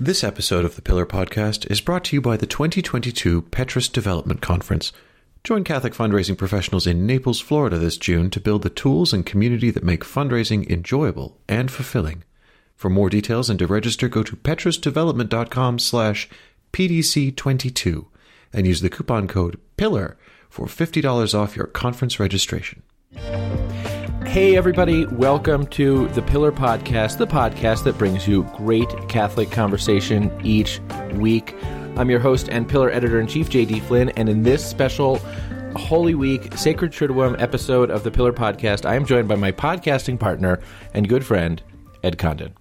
This episode of the Pillar Podcast is brought to you by the 2022 Petrus Development Conference. Join Catholic fundraising professionals in Naples, Florida this June to build the tools and community that make fundraising enjoyable and fulfilling. For more details and to register, go to petrusdevelopment.com slash PDC22 and use the coupon code PILLAR for $50 off your conference registration. Hey, everybody, welcome to the Pillar Podcast, the podcast that brings you great Catholic conversation each week. I'm your host and Pillar Editor in Chief, J.D. Flynn, and in this special Holy Week Sacred Triduum episode of the Pillar Podcast, I am joined by my podcasting partner and good friend, Ed Condon.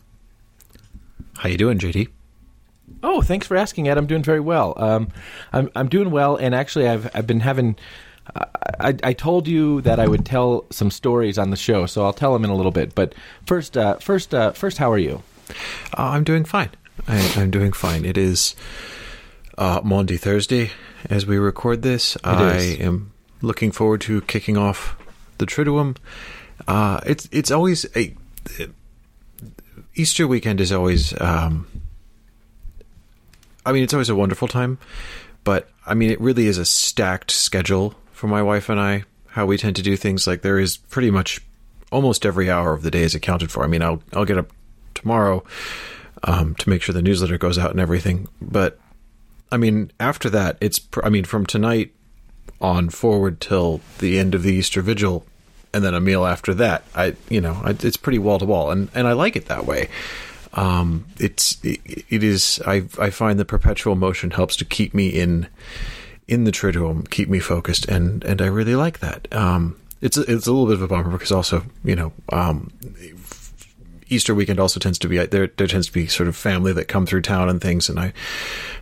How you doing, JD? Oh, thanks for asking, Ed. I'm doing very well. Um, I'm I'm doing well, and actually, I've I've been having I, I, told you that I would tell some stories on the show, so I'll tell them in a little bit. But first, uh, first, uh, first, how are you? Uh, I'm doing fine. I, am doing fine. It is uh, Maundy Thursday as we record this. I am looking forward to kicking off the Triduum. Uh, it's it's always a Easter weekend is always. Um, I mean, it's always a wonderful time, but I mean, it really is a stacked schedule for my wife and I, how we tend to do things. Like there is pretty much almost every hour of the day is accounted for. I mean, I'll I'll get up tomorrow um, to make sure the newsletter goes out and everything. But I mean, after that, it's I mean, from tonight on forward till the end of the Easter Vigil, and then a meal after that. I you know it's pretty wall to wall, and and I like it that way. Um, it's it, it is I I find the perpetual motion helps to keep me in in the Triduum keep me focused, and and I really like that. Um, it's a, it's a little bit of a bummer because also you know um, Easter weekend also tends to be there. There tends to be sort of family that come through town and things. And I,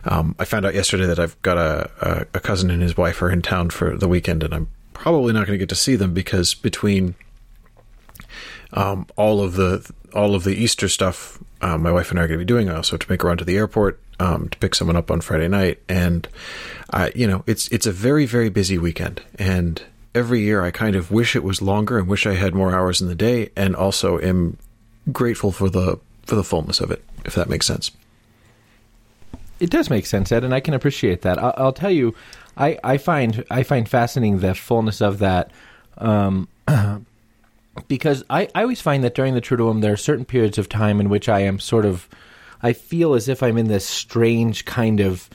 um, I found out yesterday that I've got a, a, cousin and his wife are in town for the weekend, and I'm probably not going to get to see them because between um, all of the all of the Easter stuff, uh, my wife and I are going to be doing. I also have to make a run to the airport um, to pick someone up on Friday night, and I, you know, it's it's a very very busy weekend, and every year I kind of wish it was longer and wish I had more hours in the day, and also am grateful for the for the fullness of it, if that makes sense. It does make sense, Ed, and I can appreciate that. I'll, I'll tell you, I, I find I find fascinating the fullness of that. Um, because I, I always find that during the Triduum there are certain periods of time in which I am sort of I feel as if I'm in this strange kind of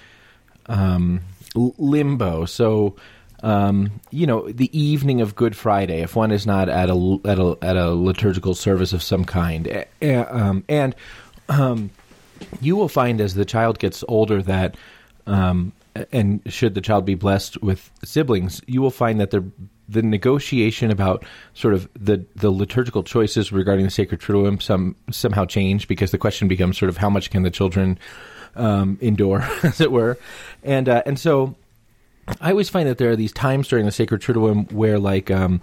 um, limbo. So, um, you know, the evening of Good Friday, if one is not at a at a, at a liturgical service of some kind, um, and um, you will find as the child gets older that. Um, and should the child be blessed with siblings, you will find that the the negotiation about sort of the, the liturgical choices regarding the sacred triduum some somehow change because the question becomes sort of how much can the children um, endure, as it were, and uh, and so I always find that there are these times during the sacred triduum where like um,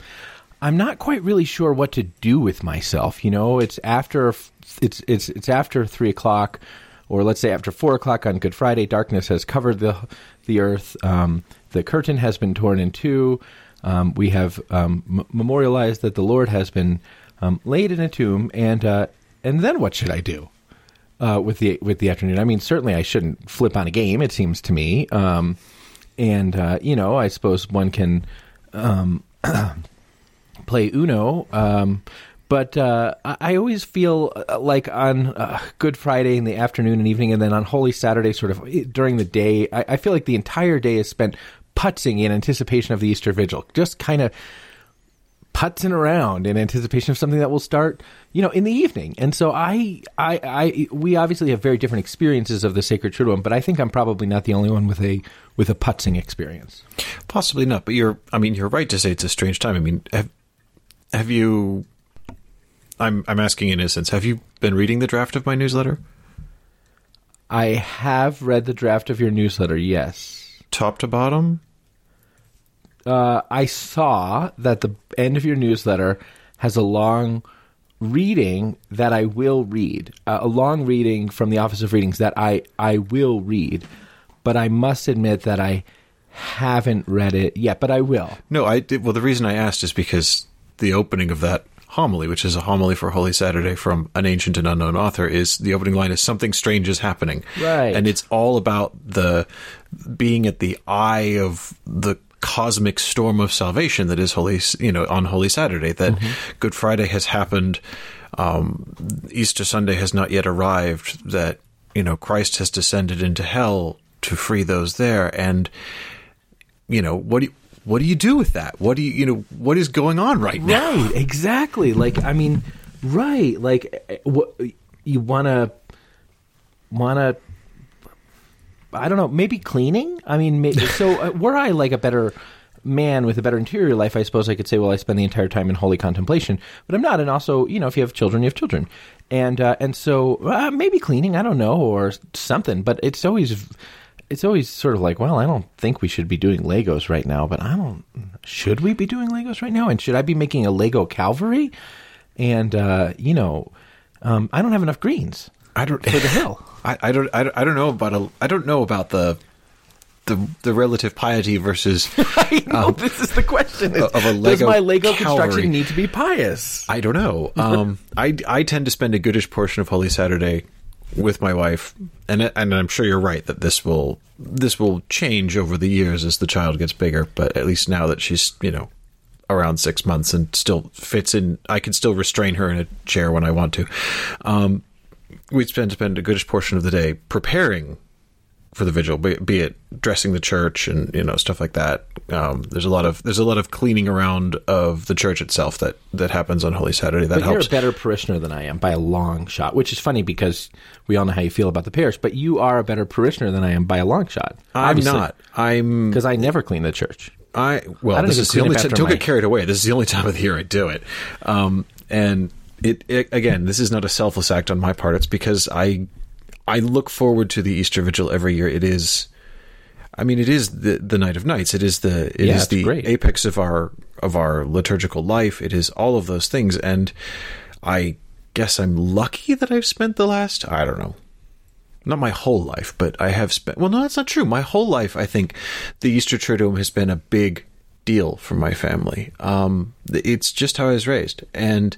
I'm not quite really sure what to do with myself. You know, it's after it's it's it's after three o'clock, or let's say after four o'clock on Good Friday. Darkness has covered the the earth. Um, the curtain has been torn in two um, we have um, m- memorialized that the Lord has been um, laid in a tomb, and uh, and then what should I do uh, with the with the afternoon? I mean, certainly I shouldn't flip on a game. It seems to me, um, and uh, you know, I suppose one can play Uno. But uh, I always feel uh, like on uh, Good Friday in the afternoon and evening, and then on Holy Saturday, sort of eh, during the day, I, I feel like the entire day is spent putzing in anticipation of the Easter Vigil, just kind of putzing around in anticipation of something that will start, you know, in the evening. And so I, I, I, we obviously have very different experiences of the Sacred Triduum, but I think I'm probably not the only one with a with a putzing experience. Possibly not, but you're. I mean, you're right to say it's a strange time. I mean, have have you? I'm I'm asking in innocence. Have you been reading the draft of my newsletter? I have read the draft of your newsletter. Yes, top to bottom uh, I saw that the end of your newsletter has a long reading that I will read, uh, a long reading from the Office of Readings that I, I will read, but I must admit that I haven't read it yet, but I will. No, I did. Well, the reason I asked is because the opening of that homily, which is a homily for Holy Saturday from an ancient and unknown author, is the opening line is something strange is happening. Right. And it's all about the being at the eye of the cosmic storm of salvation that is holy, you know, on Holy Saturday, that Good Friday has happened. Um, Easter Sunday has not yet arrived, that, you know, Christ has descended into hell to free those there. And, you know, what do you, what do you do with that? What do you, you know, what is going on right now? Right, exactly. Like I mean, right, like eh, what you want to want to I don't know, maybe cleaning? I mean, maybe, so uh, were I like a better man with a better interior life, I suppose I could say, well, I spend the entire time in holy contemplation, but I'm not. And also, you know, if you have children, you have children, and uh, and so uh, maybe cleaning, I don't know, or something. But it's always it's always sort of like, well, I don't think we should be doing Legos right now, but I don't. Should we be doing Legos right now? And should I be making a Lego Calvary? And uh, you know, um, I don't have enough greens I don't, for the hill. I, I don't, I I don't know about a, I don't know about the, the, the relative piety versus, I know this is the question: is, Um, of a Does Lego my Lego Calvary. construction need to be pious? I don't know. Um, I, I tend to spend a goodish portion of Holy Saturday with my wife, and and I'm sure you're right that this will this will change over the years as the child gets bigger. But at least now that she's you know around six months and still fits in, I can still restrain her in a chair when I want to. Um, we spend spend a goodish portion of the day preparing for the vigil, be, be it dressing the church and you know stuff like that. Um, there's a lot of there's a lot of cleaning around of the church itself that that happens on Holy Saturday. That But you're a better parishioner than I am by a long shot, which is funny because we all know how you feel about the parish. But you are a better parishioner than I am by a long shot. I'm not. I'm because I never clean the church. I well, I don't this is the only time. Don't my- get carried away. This is the only time of the year I do it. Um, and it, it again, this is not a selfless act on my part. It's because I I look forward to the Easter Vigil every year. It is. I mean, it is the the night of nights. It is the it is Yeah, it's the great. apex of our of our liturgical life. It is all of those things, and I guess I'm lucky that I've spent the last I don't know not my whole life, but I have spent. Well, no, that's not true. My whole life, I think, the Easter Triduum has been a big deal for my family. Um, it's just how I was raised, and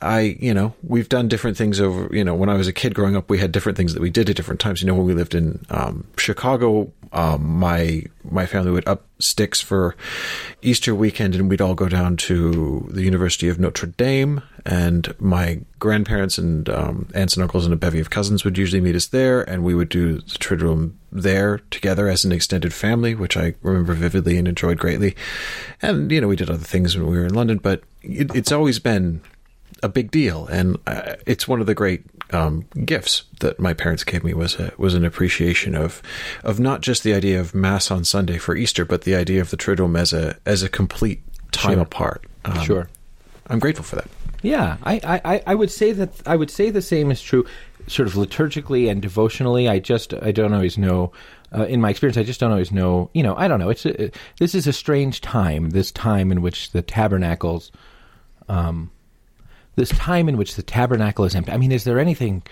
I, you know, we've done different things over. You know, when I was a kid growing up, we had different things that we did at different times. You know, when we lived in um, Chicago, um, my my family would up sticks for Easter weekend, and we'd all go down to the University of Notre Dame, and my grandparents and um, aunts and uncles and a bevy of cousins would usually meet us there, and we would do the Triduum there together as an extended family, which I remember vividly and enjoyed greatly. And you know, we did other things when we were in London, but it, it's always been a big deal, and uh, it's one of the great um, gifts that my parents gave me was a, was an appreciation of of not just the idea of Mass on Sunday for Easter, but the idea of the Triduum as a as a complete time Sure. apart. Um, Sure. I'm grateful for that. Yeah, I, I, I- would say that I would say the same is true, sort of liturgically and devotionally. I just I don't always know. Uh, in my experience, I just don't always know. You know, I don't know. It's a, this is a strange time. This time in which the tabernacles, um, this time in which the tabernacle is empty. I mean, is there anything?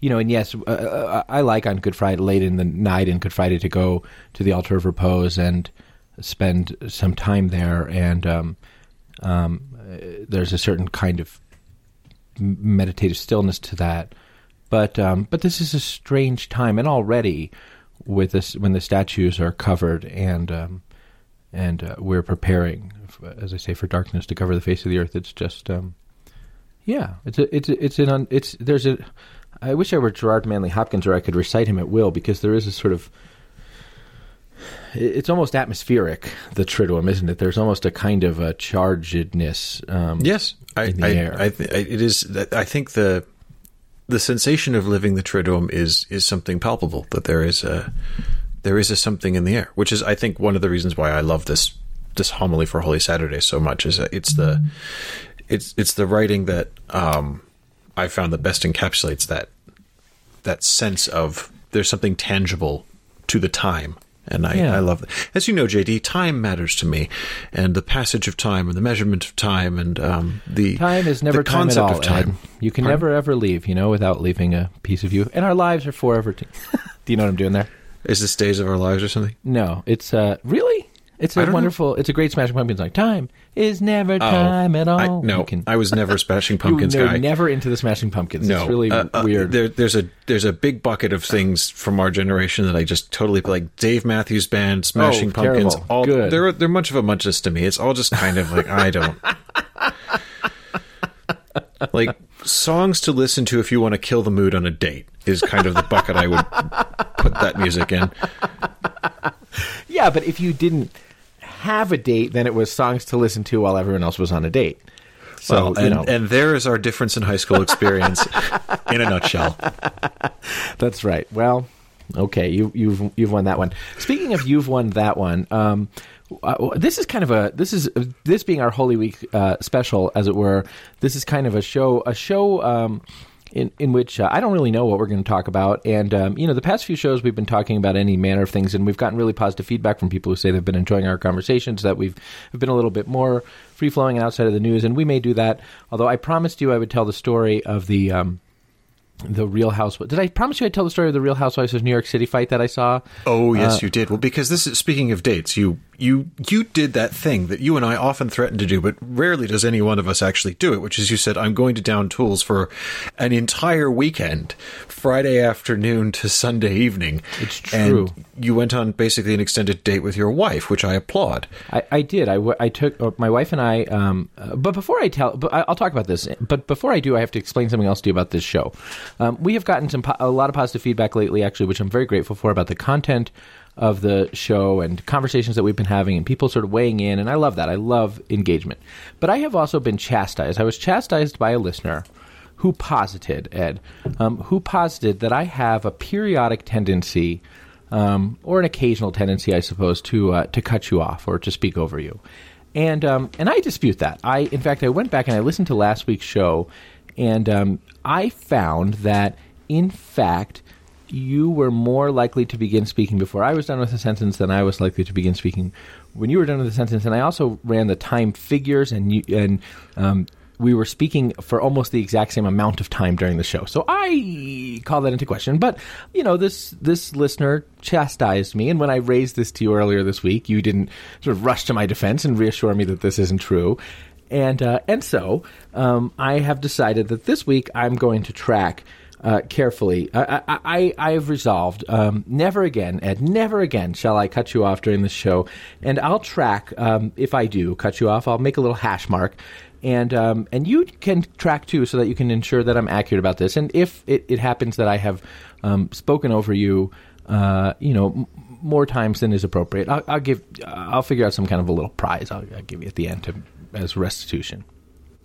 You know, and yes, uh, uh, I like on Good Friday, late in the night in Good Friday, to go to the altar of repose and spend some time there. And um, um, there's a certain kind of meditative stillness to that. But um, but this is a strange time, and already with this when the statues are covered and um, and uh, we're preparing, as I say, for darkness to cover the face of the earth. It's just um, yeah, it's a, it's a, it's an un, it's there's a. I wish I were Gerard Manley Hopkins or I could recite him at will because there is a sort of it's almost atmospheric the triduum isn't it there's almost a kind of a chargedness um, Yes, I, in the I, air. I, th- I, it is. I think the the sensation of living the Triduum is is something palpable. That there is a there is a something in the air, which is, I think, one of the reasons why I love this this homily for Holy Saturday so much. Is it's the it's it's the writing that um, I found that best encapsulates that that sense of there's something tangible to the time. And I, Yeah. I love that. As you know, JD, time matters to me, and the passage of time, and the measurement of time, and um, the time is never the concept all of time. Ed. you can Pardon? never ever leave you know without leaving a piece of you and our lives are forever t- do you know what i'm doing there Is this days of our lives or something? no it's uh really It's a don't know. wonderful. It's a great Smashing Pumpkins song. Time is never time at all. Oh, I, no, can- I was never a Smashing Pumpkins you guy. never into the Smashing Pumpkins. no, it's really uh, uh, weird. There, there's a there's a big bucket of things from our generation that I just totally like. Dave Matthews Band, Smashing Oh, Pumpkins, terrible. all Good. they're they're much of a muchness to me. It's all just kind of like I don't like songs to listen to if you want to kill the mood on a date is kind of the bucket I would put that music in. yeah, but if you didn't have a date, then it was songs to listen to while everyone else was on a date. So Well, you and, know and there is our difference in high school experience in a nutshell. that's right. Well, okay, you, you've you've won that one. Speaking of you've won that one, um, uh, this is kind of a this is this being our Holy Week uh, special, as it were. This is kind of a show a show. Um, in, in which uh, I don't really know what we're going to talk about. And, um, you know, the past few shows we've been talking about any manner of things, and we've gotten really positive feedback from people who say they've been enjoying our conversations, that we've have been a little bit more free flowing and outside of the news. And we may do that, although I promised you I would tell the story of the. Um, the Real Housewives. Did I promise you I'd tell the story of the Real Housewives of New York City fight that I saw? Oh yes, Uh, you did. Well, because this is speaking of dates, you you you did that thing that you and I often threaten to do, but rarely does any one of us actually do it. Which is, you said, "I'm going to down tools for an entire weekend, Friday afternoon to Sunday evening." It's true. And you went on basically an extended date with your wife, which I applaud. I, I did. I, w- I took uh, my wife and I. Um, uh, but before I tell, but I- I'll talk about this. But before I do, I have to explain something else to you about this show. Um, we have gotten some po- a lot of positive feedback lately, actually, which I'm very grateful for about the content of the show and conversations that we've been having, and people sort of weighing in. And I love that. I love engagement. But I have also been chastised. I was chastised by a listener who posited Ed, um, who posited that I have a periodic tendency um, or an occasional tendency, I suppose, to uh, to cut you off or to speak over you. And um, and I dispute that. I in fact I went back and I listened to last week's show, and um, I found that in fact you were more likely to begin speaking before I was done with a sentence than I was likely to begin speaking when you were done with the sentence. And I also ran the time figures, and you, and um, we were speaking for almost the exact same amount of time during the show. So I call that into question. But you know, this this listener chastised me, and when I raised this to you earlier this week, you didn't sort of rush to my defense and reassure me that this isn't true. And uh, and so um, I have decided that this week I'm going to track uh, carefully. I, I, I, have resolved um, never again, Ed, never again shall I cut you off during the show. And I'll track um, if I do cut you off. I'll make a little hash mark. And um, and you can track too, so that you can ensure that I'm accurate about this. And if it, it happens that I have um, spoken over you, uh, you know, m- more times than is appropriate, I'll, I'll give, I'll figure out some kind of a little prize. I'll, I'll give you at the end to, as restitution.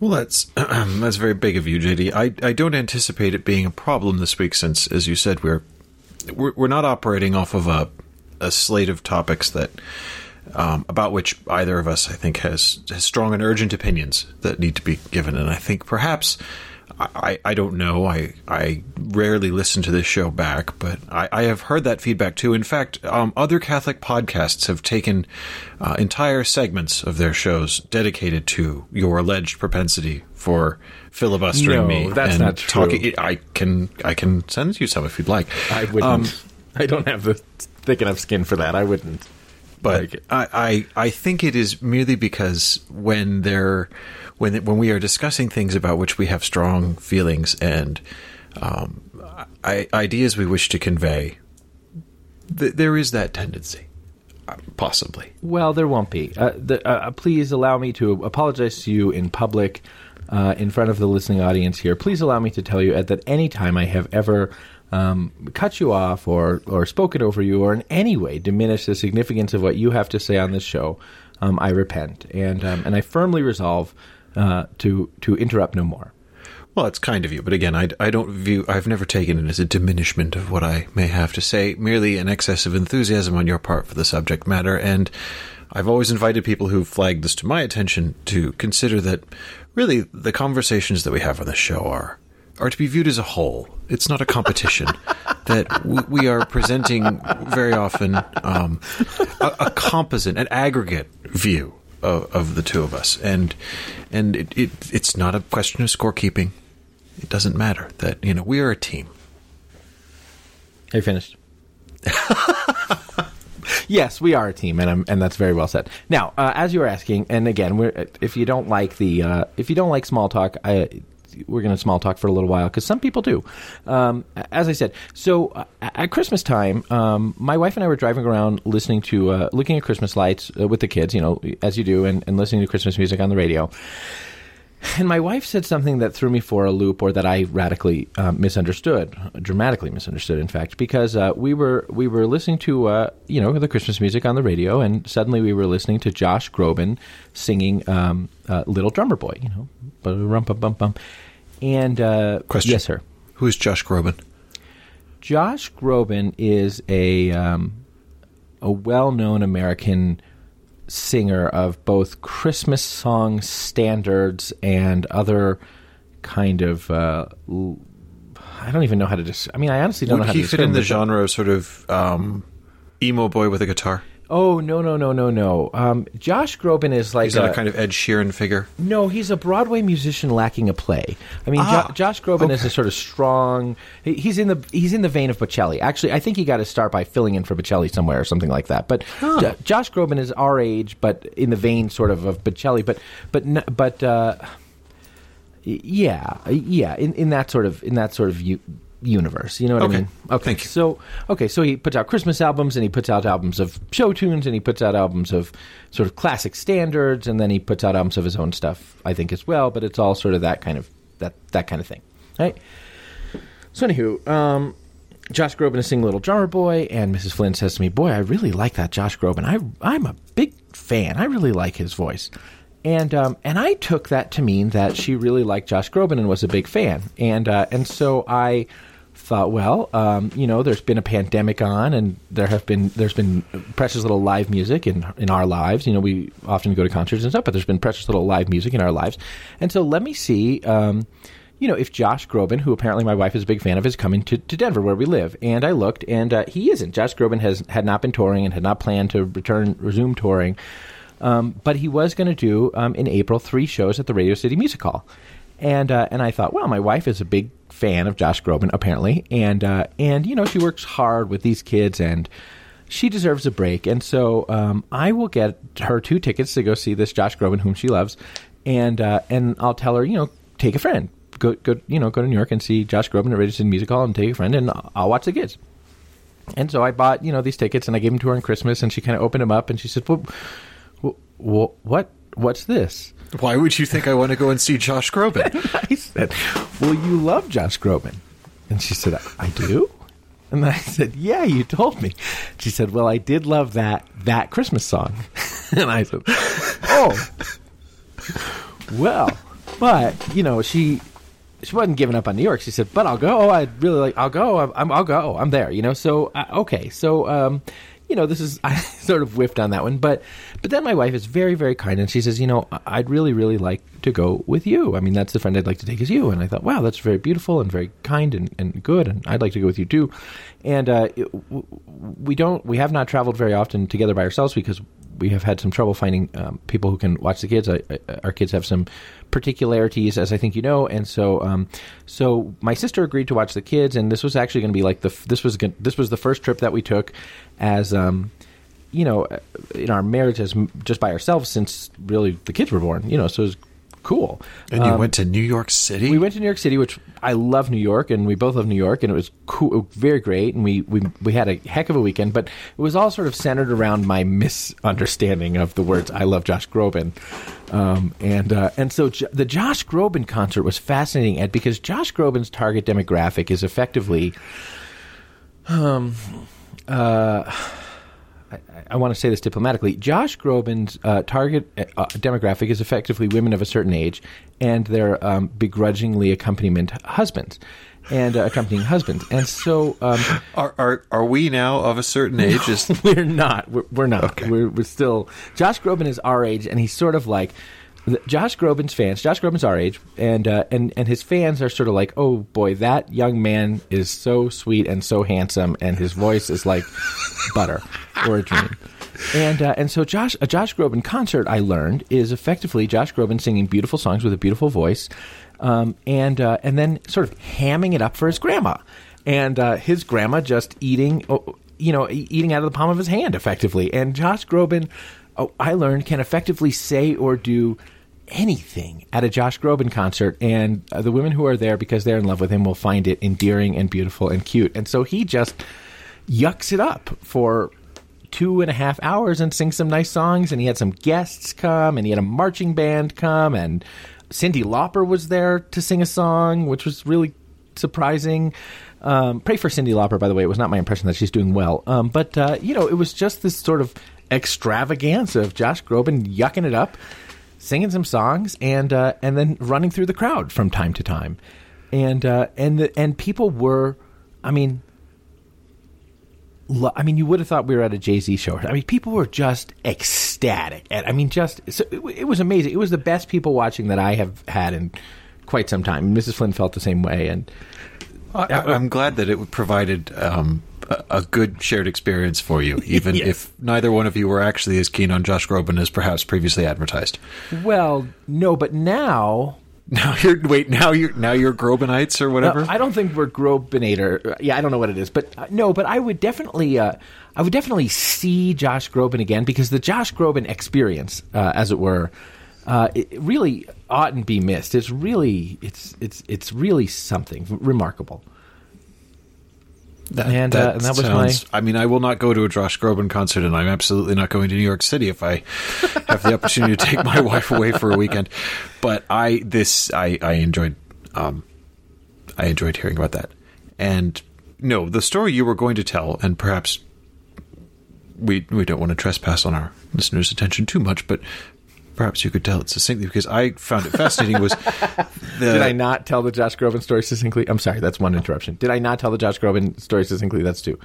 Well, that's that's very big of you, JD. I I don't anticipate it being a problem this week, since, as you said, we're we're, we're not operating off of a a slate of topics that um, about which either of us, I think, has has strong and urgent opinions that need to be given. And I think perhaps I, I don't know. I I rarely listen to this show back, but I, I have heard that feedback too. In fact, um, other Catholic podcasts have taken uh, entire segments of their shows dedicated to your alleged propensity for filibustering No, me. that's and not true. Talking, I can I can send you some if you'd like. I wouldn't. Um, I don't have the thick enough skin for that. I wouldn't. but like. I, I I think it is merely because when they're when when we are discussing things about which we have strong feelings and um, I, ideas we wish to convey, th- there is that tendency, uh, possibly. Well, there won't be. Uh, the, uh, please allow me to apologize to you in public, uh, in front of the listening audience here. Please allow me to tell you, Ed, that any time I have ever um, cut you off or or spoken over you or in any way diminished the significance of what you have to say on this show, um, I repent and um, and I firmly resolve uh, to to interrupt no more. Well, it's kind of you, but again, I, I don't view, I've never taken it as a diminishment of what I may have to say, merely an excess of enthusiasm on your part for the subject matter. And I've always invited people who've flagged this to my attention to consider that really the conversations that we have on the show are, are to be viewed as a whole. It's not a competition. that w- we are presenting very often um, a, a composite, an aggregate view of, of the two of us, and and it, it it's not a question of scorekeeping. It doesn't matter that you know we are a team. Are you finished? yes, we are a team, and I'm, and that's very well said. Now, uh, as you were asking, and again, we're, if you don't like the uh, if you don't like small talk, I, we're going to small talk for a little while because some people do. Um, as I said, so uh, at Christmas time, um, my wife and I were driving around listening to uh, looking at Christmas lights uh, with the kids, you know, as you do, and, and listening to Christmas music on the radio. And my wife said something that threw me for a loop, or that I radically uh, misunderstood, dramatically misunderstood, in fact, because uh, we were we were listening to uh, you know the Christmas music on the radio, and suddenly we were listening to Josh Groban singing um, uh, "Little Drummer Boy," you know. And uh, Question. yes, sir. Who is Josh Groban? Josh Groban is a um, a well known American singer of both Christmas song standards and other kind of. Uh, I don't even know how to. Des- I mean, I honestly don't know Would how he to fit in the genre of sort of um, emo boy with a guitar? Oh no no no no no! Um, Josh Groban is like Is that a, a kind of Ed Sheeran figure? No, he's a Broadway musician lacking a play. I mean, Ah, jo- Josh Groban is a sort of strong. he- He's in the he's in the vein of Bocelli. Actually, I think he got to start by filling in for Bocelli somewhere or something like that. But Jo- Josh Groban is our age, but in the vein sort of of Bocelli. But but but uh, yeah yeah in, in that sort of in that sort of u- universe. You know what Okay. I mean? Okay. Thank you. So okay, so he puts out Christmas albums and he puts out albums of show tunes and he puts out albums of sort of classic standards and then he puts out albums of his own stuff, I think as well. But it's all sort of that kind of that that kind of thing, right? So anywho, um, Josh Groban is singing "Little Drummer Boy," and Mrs. Flynn says to me, "Boy, I really like that Josh Groban. I I'm a big fan. I really like his voice." And um, and I took that to mean that she really liked Josh Groban and was a big fan. And uh, and so I thought, well, um, you know, there's been a pandemic on, and there have been there's been precious little live music in in our lives. You know, we often go to concerts and stuff, but there's been precious little live music in our lives. And so let me see. Um, you know, if Josh Groban, who apparently my wife is a big fan of, is coming to, to Denver where we live. And I looked, and uh, he isn't. Josh Groban has had not been touring and had not planned to return, resume touring. Um, but he was going to do um, in April three shows at the Radio City Music Hall. And uh, and I thought, well, my wife is a big fan of Josh Groban apparently, and uh, and you know she works hard with these kids and she deserves a break. And so um, I will get her two tickets to go see this Josh Groban, whom she loves, and uh, and I'll tell her, you know, take a friend, go go, you know, go to New York and see Josh Groban at City Music Hall, and take a friend, and I'll watch the kids. And so I bought, you know, these tickets, and I gave them to her on Christmas, and she kind of opened them up, and she said, "Well, what, what, what's this?" Why would you think I want to go and see Josh Groban? I said, "Well, you love Josh Groban," and she said, "I do." And I said, "Yeah, you told me." She said, "Well, I did love that that Christmas song," and I said, "Oh, well, but you know, she she wasn't giving up on New York. She said, "But I'll go. I really like. I'll go. I'm, I'm I'll go. I'm there." You know. So uh, okay. So um, you know, this is I sort of whiffed on that one, but but then my wife is very very kind, and she says, "You know, I'd really really like to go with you. I mean, that's the friend I'd like to take is you." And I thought, "Wow, that's very beautiful and very kind and, and good, and I'd like to go with you too." And uh, it, we don't we have not traveled very often together by ourselves because we have had some trouble finding um, people who can watch the kids. I, I, our kids have some particularities, as I think you know, and so um, so my sister agreed to watch the kids, and this was actually going to be like the this was this was the first trip that we took as um, you know in our marriage as just by ourselves since really the kids were born. You know, so it was cool. And you Um, went to New York City? we went to New York City, which I love New York, and we both love New York, and it was cool, very great, and we, we we had a heck of a weekend. But it was all sort of centered around my misunderstanding of the words "I love Josh Groban," um, and uh, and so J- the Josh Groban concert was fascinating, Ed, because Josh Groban's target demographic is effectively. Um, uh, I, I want to say this diplomatically. Josh Groban's uh, target uh, demographic is effectively women of a certain age and their um, begrudgingly accompaniment husbands and uh, accompanying husbands. And so um, Are, are are we now of a certain age? Is we're not. We're, we're not. Okay. We're, we're still. Josh Groban is our age, and he's sort of like. Josh Groban's fans. Josh Groban's our age, and uh, and and his fans are sort of like, oh boy, that young man is so sweet and so handsome, and his voice is like butter or a dream. And uh, and so Josh a Josh Groban concert I learned is effectively Josh Groban singing beautiful songs with a beautiful voice, um, and uh, and then sort of hamming it up for his grandma, and uh, his grandma just eating. Oh, you know, eating out of the palm of his hand effectively. And Josh Groban, I learned, can effectively say or do anything at a Josh Groban concert, and uh, the women who are there because they're in love with him will find it endearing and beautiful and cute. And so he just yucks it up for two and a half hours and sings some nice songs. And he had some guests come, and he had a marching band come, and Cyndi Lauper was there to sing a song, which was really surprising. Um, pray for Cyndi Lauper, by the way. It was not my impression that she's doing well. Um, but, uh, you know, it was just this sort of extravaganza of Josh Groban yucking it up, singing some songs, and uh, and then running through the crowd from time to time. And uh, and the, and people were, I mean, lo- I mean, you would have thought we were at a Jay Z show. I mean, people were just ecstatic, and I mean, just so it, it was amazing. It was the best people watching that I have had in quite some time. Mrs. Flynn felt the same way, and I, I'm glad that it provided um, a, a good shared experience for you, even Yes. if neither one of you were actually as keen on Josh Groban as perhaps previously advertised. well, no, but now Now you're wait. Now you're now you're Grobanites or whatever. Uh, I don't think we're Grobinator. Yeah, I don't know what it is, but uh, no, but I would definitely, uh, I would definitely see Josh Groban again because the Josh Groban experience, uh, as it were, uh, it it really oughtn't be missed. It's really, it's, it's, it's really something remarkable. That, And, uh, and that was my- I mean, I will not go to a Josh Groban concert, and I'm absolutely not going to New York City if I have the opportunity to take my wife away for a weekend. But I this I I enjoyed um I enjoyed hearing about that. And no, the story you were going to tell, and perhaps we we don't want to trespass on our listeners' attention too much, but perhaps you could tell it succinctly because I found it fascinating. Was the Did I not tell the Josh Groban story succinctly? I'm sorry, that's one interruption. Did I not tell the Josh Groban story succinctly? That's two.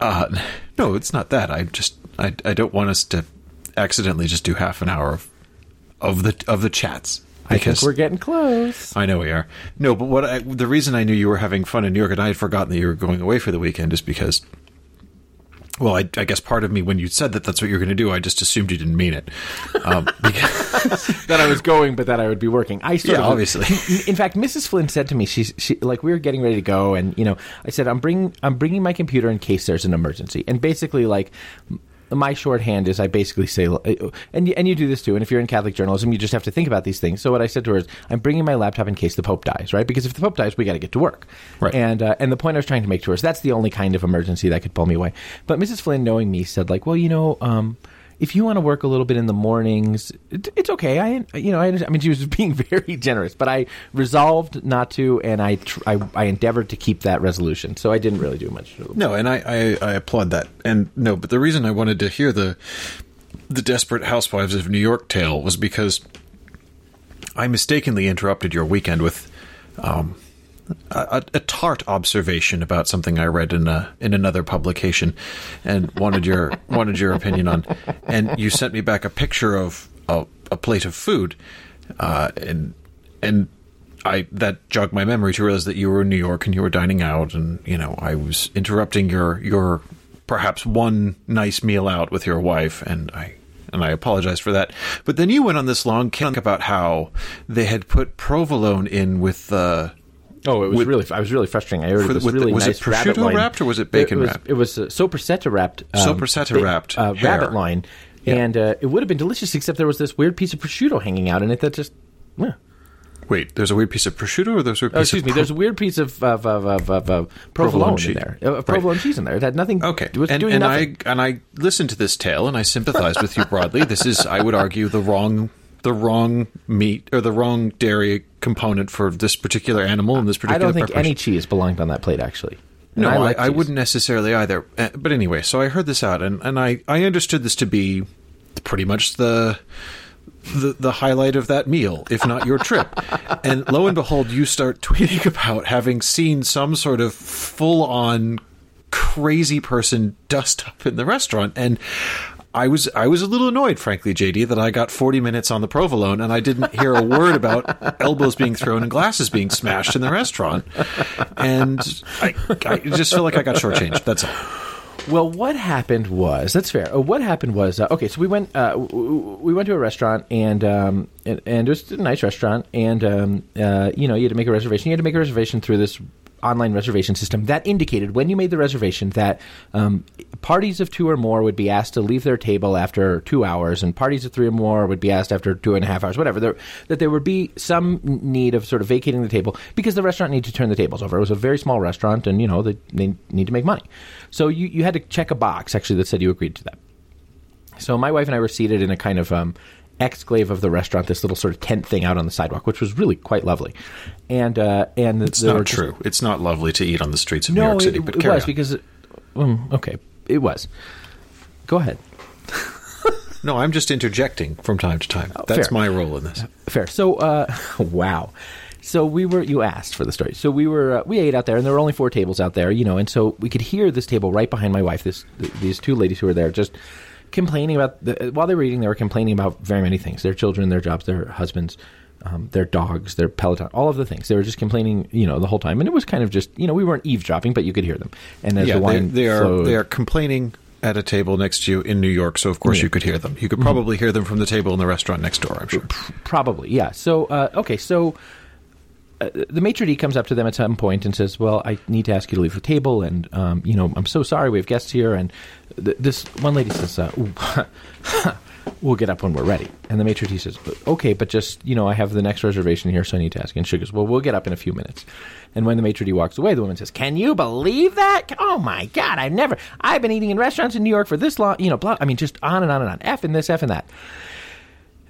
Uh, no, it's not that. I just I I don't want us to accidentally just do half an hour of of the of the chats. I think we're getting close. I know we are. No, but what I, the reason I knew you were having fun in New York and I had forgotten that you were going away for the weekend is because, well, I, I guess part of me when you said that that's what you're going to do, I just assumed you didn't mean it. Um, because, that I was going, but that I would be working. I sort Yeah, of, obviously. In fact, Mrs. Flynn said to me, she's she like we were getting ready to go, and you know, I said I'm bringing I'm bringing my computer in case there's an emergency, and basically like. My shorthand is I basically say, and you- and you do this too. And if you're in Catholic journalism, you just have to think about these things. So what I said to her is, I'm bringing my laptop in case the Pope dies, right? Because if the Pope dies, we got to get to work. Right. And uh, and the point I was trying to make to her is that's the only kind of emergency that could pull me away. But Mrs. Flynn, knowing me, said like, well, you know, um, if you want to work a little bit in the mornings, it, it's okay. I, you know, I. I mean, she was being very generous, but I resolved not to, and I, tr- I, I endeavored to keep that resolution. So I didn't really do much. no, and I, I I applaud that. And no, but the reason I wanted to hear the the desperate housewives of New York tale was because I mistakenly interrupted your weekend with um, a, a tart observation about something I read in a in another publication, and wanted your wanted your opinion on. And you sent me back a picture of a, a plate of food, uh, and and I that jogged my memory to realize that you were in New York and you were dining out, and you know I was interrupting your your perhaps one nice meal out with your wife, and I and I apologize for that. But then you went on this long kick about how they had put provolone in with the. Oh, it was With- really. I was really frustrating. I ordered For this with really was it nice rabbit prosciutto wrapped or was it bacon it was, wrapped? It was uh, soppressata wrapped. Um, Soppressata wrapped uh, rabbit loin, Yeah. and uh, it would have been delicious, except there was this weird piece of prosciutto hanging out in it that just. Yeah. Wait, there's a weird piece of prosciutto, or there's a weird Oh, piece excuse of me. pro- There's a weird piece of of of, of, of, of provolone, in cheese. there. Right. provolone cheese in there. It had nothing. Okay, It was and, doing and nothing. I and I listened to this tale and I sympathize with you broadly. This is, I would argue, the wrong the wrong meat or the wrong dairy component for this particular animal and this particular. I don't think preparation. any cheese belonged on that plate. Actually, And No, I, like I, cheese. wouldn't necessarily either. Uh, But anyway, so I heard this out, and, and I, I understood this to be pretty much the, the the highlight of that meal, if not your trip. and lo and behold, you start tweeting about having seen some sort of full on crazy person dust up in the restaurant, and. I was I was a little annoyed, frankly, JD, that I got 40 minutes on the provolone and I didn't hear a word about elbows being thrown and glasses being smashed in the restaurant. And I, I just feel like I got shortchanged. That's all. Well, what happened was that's fair. Uh, what happened was uh, okay. So we went uh, we went to a restaurant and um, and, and it was a nice restaurant and um, uh, you know you had to make a reservation. You had to make a reservation through this online reservation system that indicated when you made the reservation that um, parties of two or more would be asked to leave their table after two hours, and parties of three or more would be asked after two and a half hours, whatever. There, that there would be some need of sort of vacating the table because the restaurant needed to turn the tables over. It was a very small restaurant, and you know they, they need to make money. So you, you had to check a box actually that said you agreed to that. So my wife and I were seated in a kind of um, exclave of the restaurant, this little sort of tent thing out on the sidewalk, which was really quite lovely. And uh, and It's not just- true. It's not lovely to eat on the streets of no, New York City, it, but it was on. because it, um, okay, it was. Go ahead. No, I'm just interjecting from time to time. That's Oh, fair. my role in this. Fair. So, uh, wow. So we were. You asked for the story. So we were. Uh, we ate out there, and there were only four tables out there, you know. And so we could hear this table right behind my wife. This th- these two ladies who were there just complaining about the, while they were eating. They were complaining about very many things: their children, their jobs, their husbands. Um, their dogs, their Peloton, all of the things. They were just complaining, you know, the whole time, and it was kind of just, you know, we weren't eavesdropping, but you could hear them. And as yeah, the they, wine they are flowed, they are complaining at a table next to you in New York, so of course Yeah. you could hear them. You could Mm-hmm. probably hear them from the table in the restaurant next door. I'm sure. Probably, yeah. So, uh, okay, so uh, the maitre d' comes up to them at some point and says, "Well, I need to ask you to leave the table, and um, you know, I'm so sorry. We have guests here." And th- this one lady says, uh, "We'll get up when we're ready." And the maitre d' says, "Okay, but just you know, I have the next reservation here, so I need to ask." And she goes, "Well, we'll get up in a few minutes." And when the maitre d' walks away, the woman says, "Can you believe that? Oh my God, I've never. I've been eating in restaurants in New York for this long. You know, blah. I mean, just on and on and on. F and this, F and that."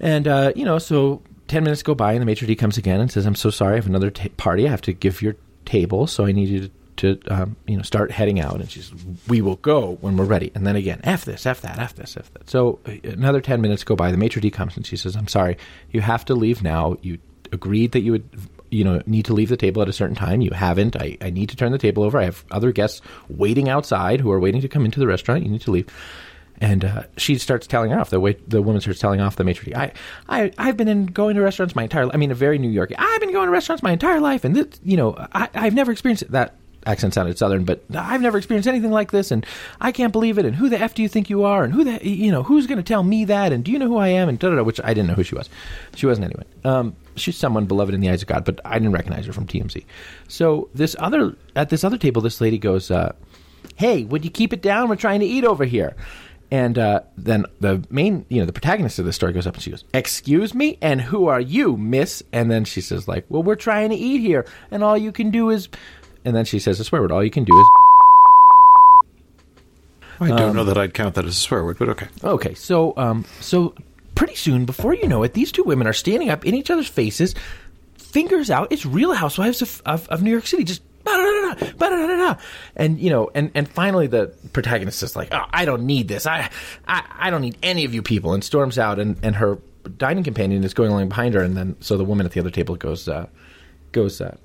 And, uh, you know, so 10 minutes go by and the maitre d' comes again and says, I'm so sorry, I have another ta party. I have to give your table, so I need you to, to um, you know, start heading out. And she says, we will go when we're ready. And then again, F this, F that, F this, F that. So uh, another 10 minutes go by. The maitre d' comes and she says, I'm sorry, you have to leave now. You agreed that you would you know need to leave the table at a certain time you haven't I, I need to turn the table over i have other guests waiting outside who are waiting to come into the restaurant you need to leave and uh, she starts telling off. The wait, the woman starts telling off the maitre d'. I, I, I've been in going to restaurants my entire. I mean, a very New York. I've been going to restaurants my entire life, and this, you know, I, I've never experienced it. that accent sounded southern, but I've never experienced anything like this, and I can't believe it. And who the f do you think you are? And who the you know who's going to tell me that? And do you know who I am? And da da da. Which I didn't know who she was. She wasn't anyone. Um, she's someone beloved in the eyes of God, but I didn't recognize her from TMZ. So this other at this other table, this lady goes, uh, "Hey, would you keep it down? We're trying to eat over here." And uh, then the main, you know, the protagonist of the story goes up and she goes, "Excuse me, and who are you, Miss?" And then she says, "Like, well, we're trying to eat here, and all you can do is," and then she says a swear word. All you can do is. I don't Um, know that I'd count that as a swear word, but okay. Okay, so um, so pretty soon, before you know it, these two women are standing up in each other's faces, fingers out. It's Real Housewives of, of, of New York City, just. And you know, and, and finally the protagonist is like, oh, "I don't need this. I, I I don't need any of you people," and storms out. And, and her dining companion is going along behind her. And then so the woman at the other table goes, uh, goes, uh,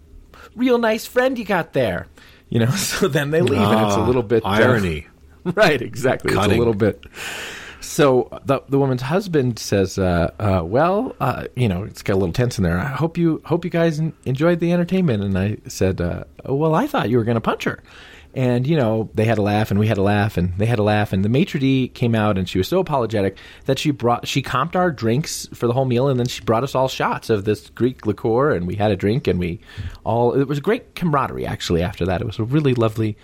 "Real nice friend you got there." You know, so then they leave, and it's a Ah, little bit uh, irony. right, exactly. It's a little bit. So the the woman's husband says, uh, uh, "Well, uh, you know, it's got a little tense in there. I hope you hope you guys enjoyed the entertainment." And I said, uh, "Well, I thought you were going to punch her." And you know, they had a laugh, and we had a laugh, and they had a laugh, and the maitre d came out, and she was so apologetic that she brought she comped our drinks for the whole meal, and then she brought us all shots of this Greek liqueur, and we had a drink, and we all it was a great camaraderie actually. After that, it was a really lovely,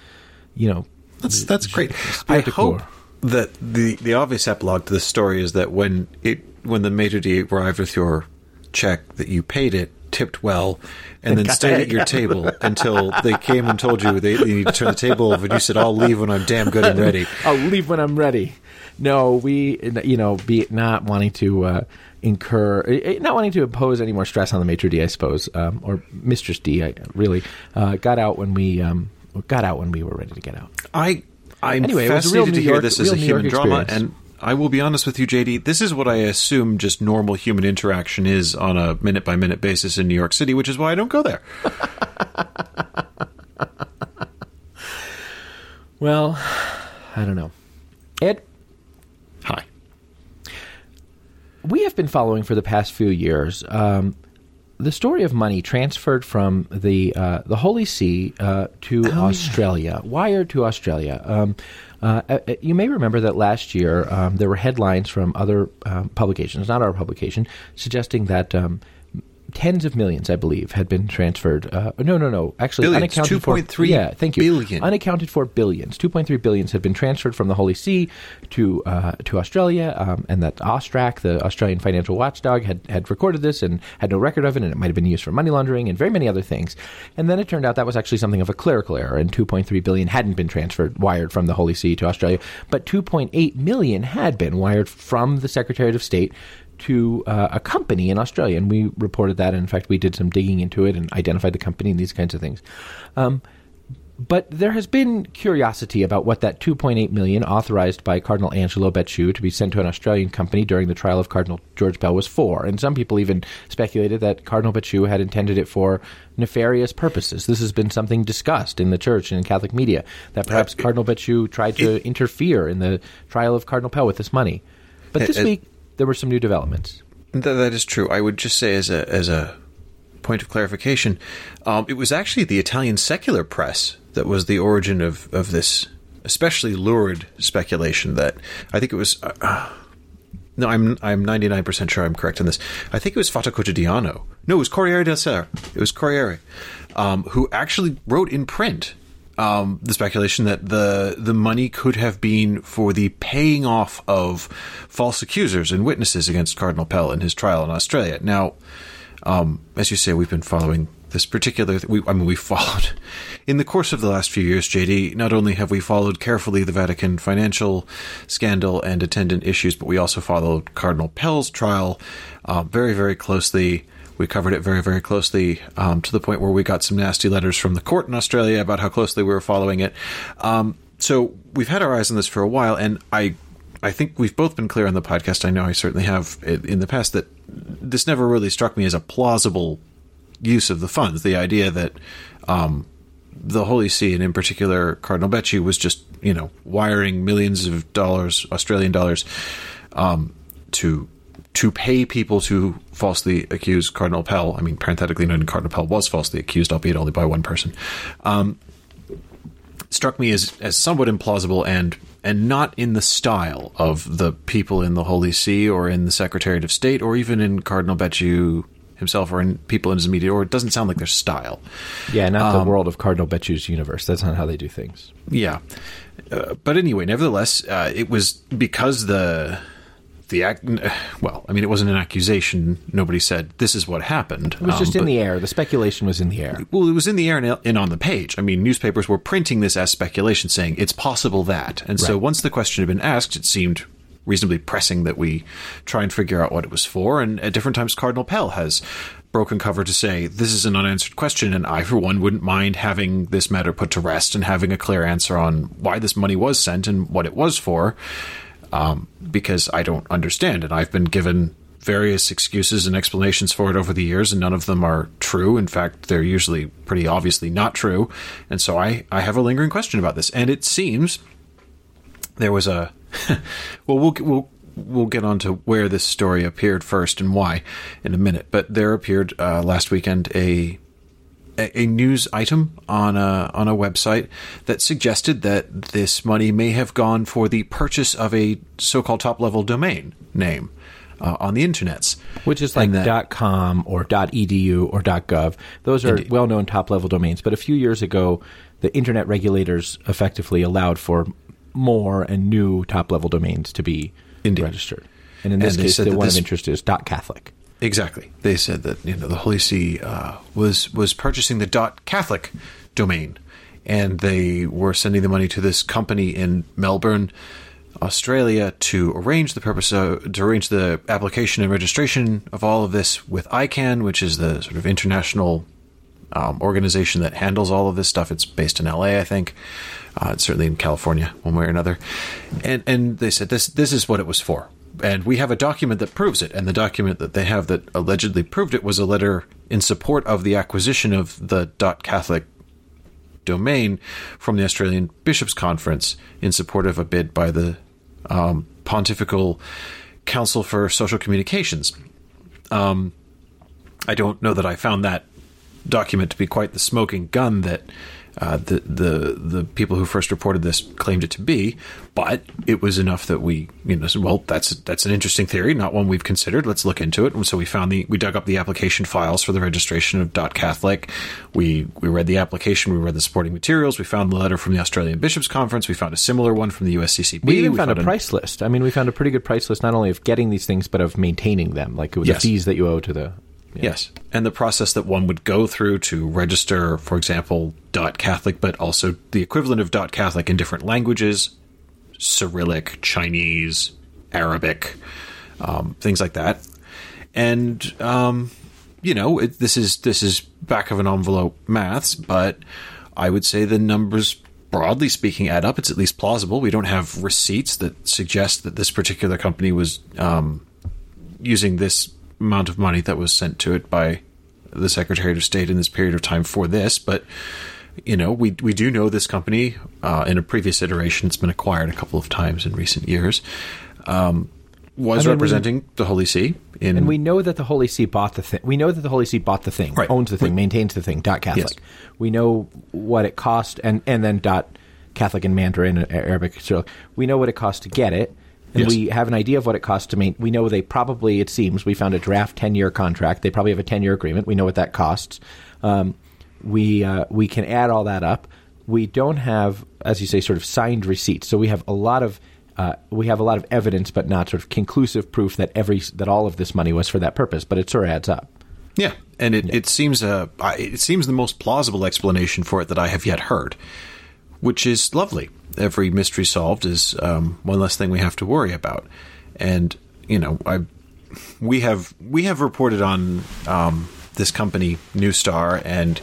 you know, That's that's great. I hope. That the the obvious epilogue to this story is that when it when the maitre d arrived with your check that you paid it, tipped well, and then stayed at your table until they came and told you they, they need to turn the table over, and you said, "I'll leave when I'm damn good and ready." I'll leave when I'm ready. No, we, you know, be not wanting to uh, incur, eh, not wanting to impose any more stress on the maitre d, I suppose, um, or mistress d. I really uh, got out when we um, got out when we were ready to get out. I I'm Anyway, it was a real fascinated to hear York- this as a real New York human drama, and I will be honest with you, JD. This is what I assume just normal human interaction is on a minute by minute basis in New York City, which is why I don't go there. Well, I don't know, Ed. Hi. we have been following for the past few years um, the story of money transferred from the uh, the Holy See uh, to Australia, wired to Australia. Um, uh, uh, you may remember that last year um, there were headlines from other um, publications, not our publication, suggesting that. Um, tens of millions, I believe, had been transferred. Uh, no, no, no. Actually, Billions. unaccounted for. 2.3 Yeah, thank you. billion. Unaccounted for billions. Two point three billions had been transferred from the Holy See to uh, to Australia, um, and that Austrac, the Australian financial watchdog, had had recorded this and had no record of it, and it might have been used for money laundering and very many other things. And then it turned out that was actually something of a clerical error, and two point three billion hadn't been transferred, wired from the Holy See to Australia, but two point eight million had been wired from the Secretary of State to uh, a company in Australia, and we reported that. And in fact, we did some digging into it and identified the company and these kinds of things. Um, but there has been curiosity about what that 2.8 million authorized by Cardinal Angelo Becciu to be sent to an Australian company during the trial of Cardinal George Pell was for. And some people even speculated that Cardinal Becciu had intended it for nefarious purposes. This has been something discussed in the church and in Catholic media that perhaps Cardinal Becciu tried to interfere in the trial of Cardinal Pell with this money. But this Uh, uh, week there were some new developments. Th- that is true. I would just say, as a as a point of clarification, um, it was actually the Italian secular press that was the origin of of this especially lurid speculation. That I think it was. Uh, uh, no, I'm I'm 99 percent sure I'm correct on this. I think it was Fatto Quotidiano. No, it was Corriere del Sera. It was Corriere, um, who actually wrote in print um, the speculation that the the money could have been for the paying off of false accusers and witnesses against Cardinal Pell in his trial in Australia. Now, um, as you say, we've been following this particular. We, I mean, we followed in the course of the last few years. JD, not only have we followed carefully the Vatican financial scandal and attendant issues, but we also followed Cardinal Pell's trial uh, very, very closely. We covered it very, very closely um, to the point where we got some nasty letters from the court in Australia about how closely we were following it. Um, so we've had our eyes on this for a while, and I I think we've both been clear on the podcast. I know I certainly have in the past that this never really struck me as a plausible use of the funds. The idea that um, the Holy See, and in particular Cardinal Becciu, was just you know wiring millions of dollars, Australian dollars, um, to to pay people to falsely accuse Cardinal Pell. I mean, parenthetically noted, Cardinal Pell was falsely accused, albeit only by one person. Um, struck me as as somewhat implausible and and not in the style of the people in the Holy See or in the Secretariat of State or even in Cardinal Becciu himself or in people in his media or it doesn't sound like their style. Yeah, not Um, the world of Cardinal Becciu's universe. That's not how they do things. Yeah. Uh, but anyway, nevertheless, uh, it was because the the act well, I mean it wasn't an accusation. Nobody said this is what happened. It was Um, just in the air. The speculation was in the air. Well, it was in the air and, and on the page. I mean, newspapers were printing this as speculation, saying it's possible that. And so once the question had been asked, it seemed reasonably pressing that we try and figure out what it was for. And at different times, Cardinal Pell has broken cover to say this is an unanswered question, and I, for one, wouldn't mind having this matter put to rest and having a clear answer on why this money was sent and what it was for. Um, because I don't understand, and I've been given various excuses and explanations for it over the years, and none of them are true. In fact, they're usually pretty obviously not true. And so I, I have a lingering question about this. And it seems there was a well, we'll we'll we'll get on to where this story appeared first and why in a minute. But there appeared uh, last weekend a a a news item on a on a website that suggested that this money may have gone for the purchase of a so-called top-level domain name uh, on the internets, Which is like that- .com or .edu or .gov. Those are Indeed. well-known top-level domains. But a few years ago, the internet regulators effectively allowed for more and new top-level domains to be Indeed. registered. And in this And case, the one this- of interest is .catholic. Exactly. They said that you know the Holy See uh, was was purchasing the dot Catholic domain, and they were sending the money to this company in Melbourne, Australia, to arrange the purpose of, to arrange the application and registration of all of this with ICANN, which is the sort of international um, organization that handles all of this stuff. It's based in LA, I think. Uh, it's certainly in California, one way or another. And and they said this this is what it was for. And we have a document that proves it. And the document that they have that allegedly proved it was a letter in support of the acquisition of the dot .catholic domain from the Australian Bishops' Conference in support of a bid by the um, Pontifical Council for Social Communications. I don't know that I found that document to be quite the smoking gun that uh, the the the people who first reported this claimed it to be, but it was enough that we you know said, well that's that's an interesting theory, not one we've considered. Let's look into it. And so we found the we dug up the application files for the registration of Dot Catholic. We we read the application, we read the supporting materials, we found the letter from the Australian Bishops Conference, we found a similar one from the USCCB. We even found, found, a price list. I mean, we found a pretty good price list not only of getting these things but of maintaining them, like it was the fees that you owe to the Yes. And the process that one would go through to register, for example, dot Catholic, but also the equivalent of dot Catholic in different languages Cyrillic, Chinese, Arabic, um, things like that. And, um, you know, it, this is this is back of an envelope maths, but I would say the numbers, broadly speaking, add up. It's at least plausible. We don't have receipts that suggest that this particular company was um, using this amount of money that was sent to it by the Secretary of State in this period of time for this, but you know, we we do know this company uh, in a previous iteration. It's been acquired a couple of times in recent years. Um, was I mean, representing we, the Holy See, in, and we know that the Holy See bought the thing. We know that the Holy See bought the thing, right. owns the thing, we, maintains the thing. Dot Catholic. Yes. We know what it cost, and and then dot Catholic and Mandarin, and Arabic. So we know what it cost to get it and yes. we have an idea of what it costs to maintain. We know they probably, it seems, we found a draft ten year contract. They probably have a ten year agreement. We know what that costs. Um, we uh, we can add all that up. We don't have, as you say, sort of signed receipts. So we have a lot of uh, we have a lot of evidence, but not sort of conclusive proof that every that all of this money was for that purpose. But it sort of adds up. Yeah, and it, yeah. it seems uh, it seems the most plausible explanation for it that I have yet heard, which is lovely every mystery solved is um, one less thing we have to worry about. And you know, I we have we have reported on um, this company, New Star, and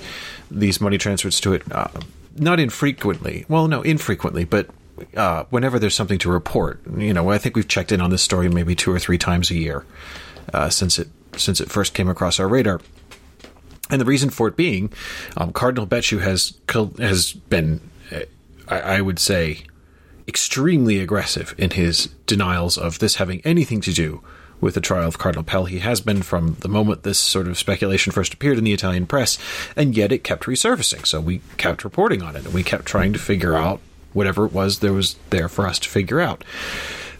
these money transfers to it. Uh, not infrequently. Well, no, infrequently, but uh, whenever there's something to report, you know, I think we've checked in on this story maybe two or three times a year uh, since it since it first came across our radar. And the reason for it being, um, Cardinal Becciu has has been I, I would say, extremely aggressive in his denials of this having anything to do with the trial of Cardinal Pell. He has been from the moment this sort of speculation first appeared in the Italian press, and yet it kept resurfacing. So we kept reporting on it, and we kept trying to figure out whatever it was there was there for us to figure out.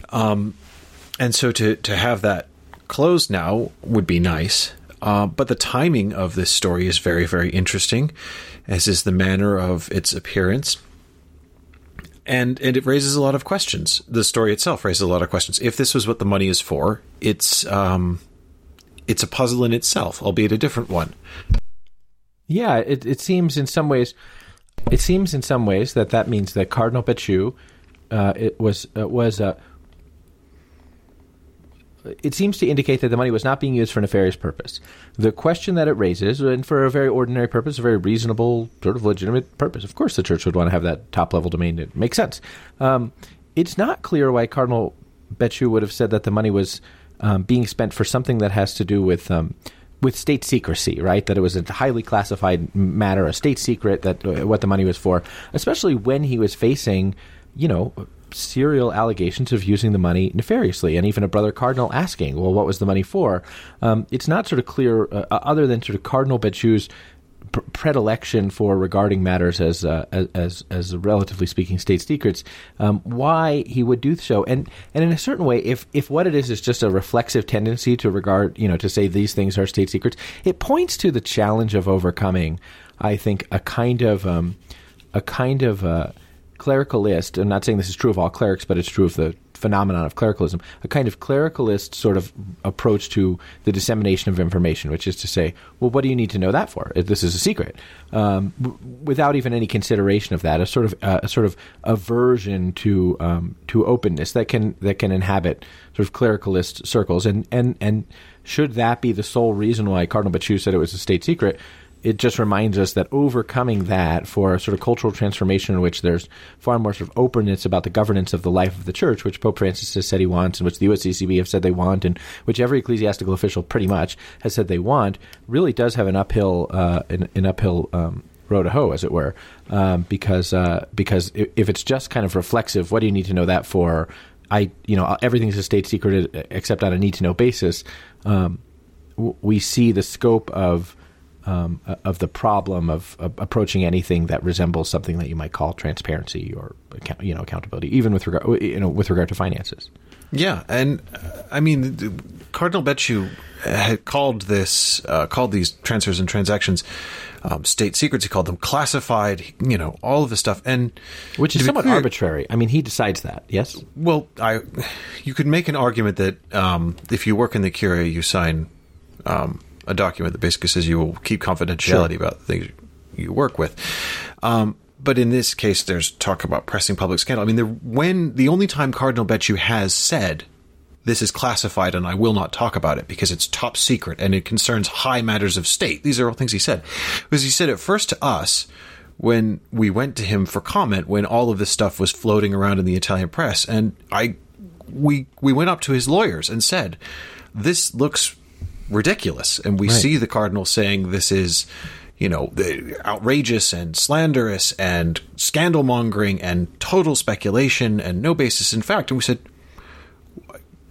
Um, and so to to have that closed now would be nice. Uh, but the timing of this story is very, very interesting, as is the manner of its appearance and and it raises a lot of questions. The story itself raises a lot of questions. If this was what the money is for, it's um, it's a puzzle in itself, albeit a different one. Yeah, it it seems in some ways, it seems in some ways that that means that Cardinal Becciu, uh, it was uh, was uh, it seems to indicate that the money was not being used for nefarious purpose. The question that it raises, and for a very ordinary purpose, a very reasonable, sort of legitimate purpose, of course the church would want to have that top level domain. It makes sense. Um, it's not clear why Cardinal Becciu would have said that the money was um, being spent for something that has to do with. Um, with state secrecy, right? That it was a highly classified matter, a state secret that uh, what the money was for, especially when he was facing, you know, serial allegations of using the money nefariously, and even a brother cardinal asking, "Well, what was the money for?" Um, it's not sort of clear, uh, other than sort of Cardinal pr- predilection for regarding matters as uh, as as relatively speaking state secrets, um, why he would do so, and and in a certain way, if if what it is is just a reflexive tendency to regard, you know, to say these things are state secrets, it points to the challenge of overcoming. I think a kind of um, a kind of uh, clericalist, I'm not saying this is true of all clerics, but it's true of the phenomenon of clericalism, a kind of clericalist sort of approach to the dissemination of information, which is to say, well, what do you need to know that for? This is a secret, um, w- without even any consideration of that. A sort of uh, a sort of aversion to um, to openness that can that can inhabit sort of clericalist circles, and and and should that be the sole reason why Cardinal Becciu said it was a state secret? It just reminds us that overcoming that for a sort of cultural transformation in which there's far more sort of openness about the governance of the life of the church, which Pope Francis has said he wants, and which the USCCB have said they want, and which every ecclesiastical official pretty much has said they want, really does have an uphill uh, an, an uphill um, road to hoe, as it were, um, because uh, because if it's just kind of reflexive, what do you need to know that for? I you know everything's a state secret except on a need to know basis. Um, we see the scope of um, of the problem of, of, approaching anything that resembles something that you might call transparency or you know accountability, even with regard you know with regard to finances. Yeah, and uh, I mean, Cardinal Becciu had called this uh, called these transfers and transactions um, state secrets. He called them classified. You know, all of this stuff, and which is somewhat clear, arbitrary. I mean, he decides that. Yes. Well, I you could make an argument that um, if you work in the Curia, you sign um, a document that basically says you will keep confidentiality sure. about the things you work with. Um, but in this case, there's talk about pressing public scandal. I mean, the, when the only time Cardinal Becciu has said this is classified and I will not talk about it because it's top secret and it concerns high matters of state. These are all things he said. Because he said it first to us when we went to him for comment when all of this stuff was floating around in the Italian press and I we we went up to his lawyers and said this looks ridiculous and we right. see the cardinal saying this is you know, outrageous and slanderous and scandal mongering and total speculation and no basis in fact. And we said,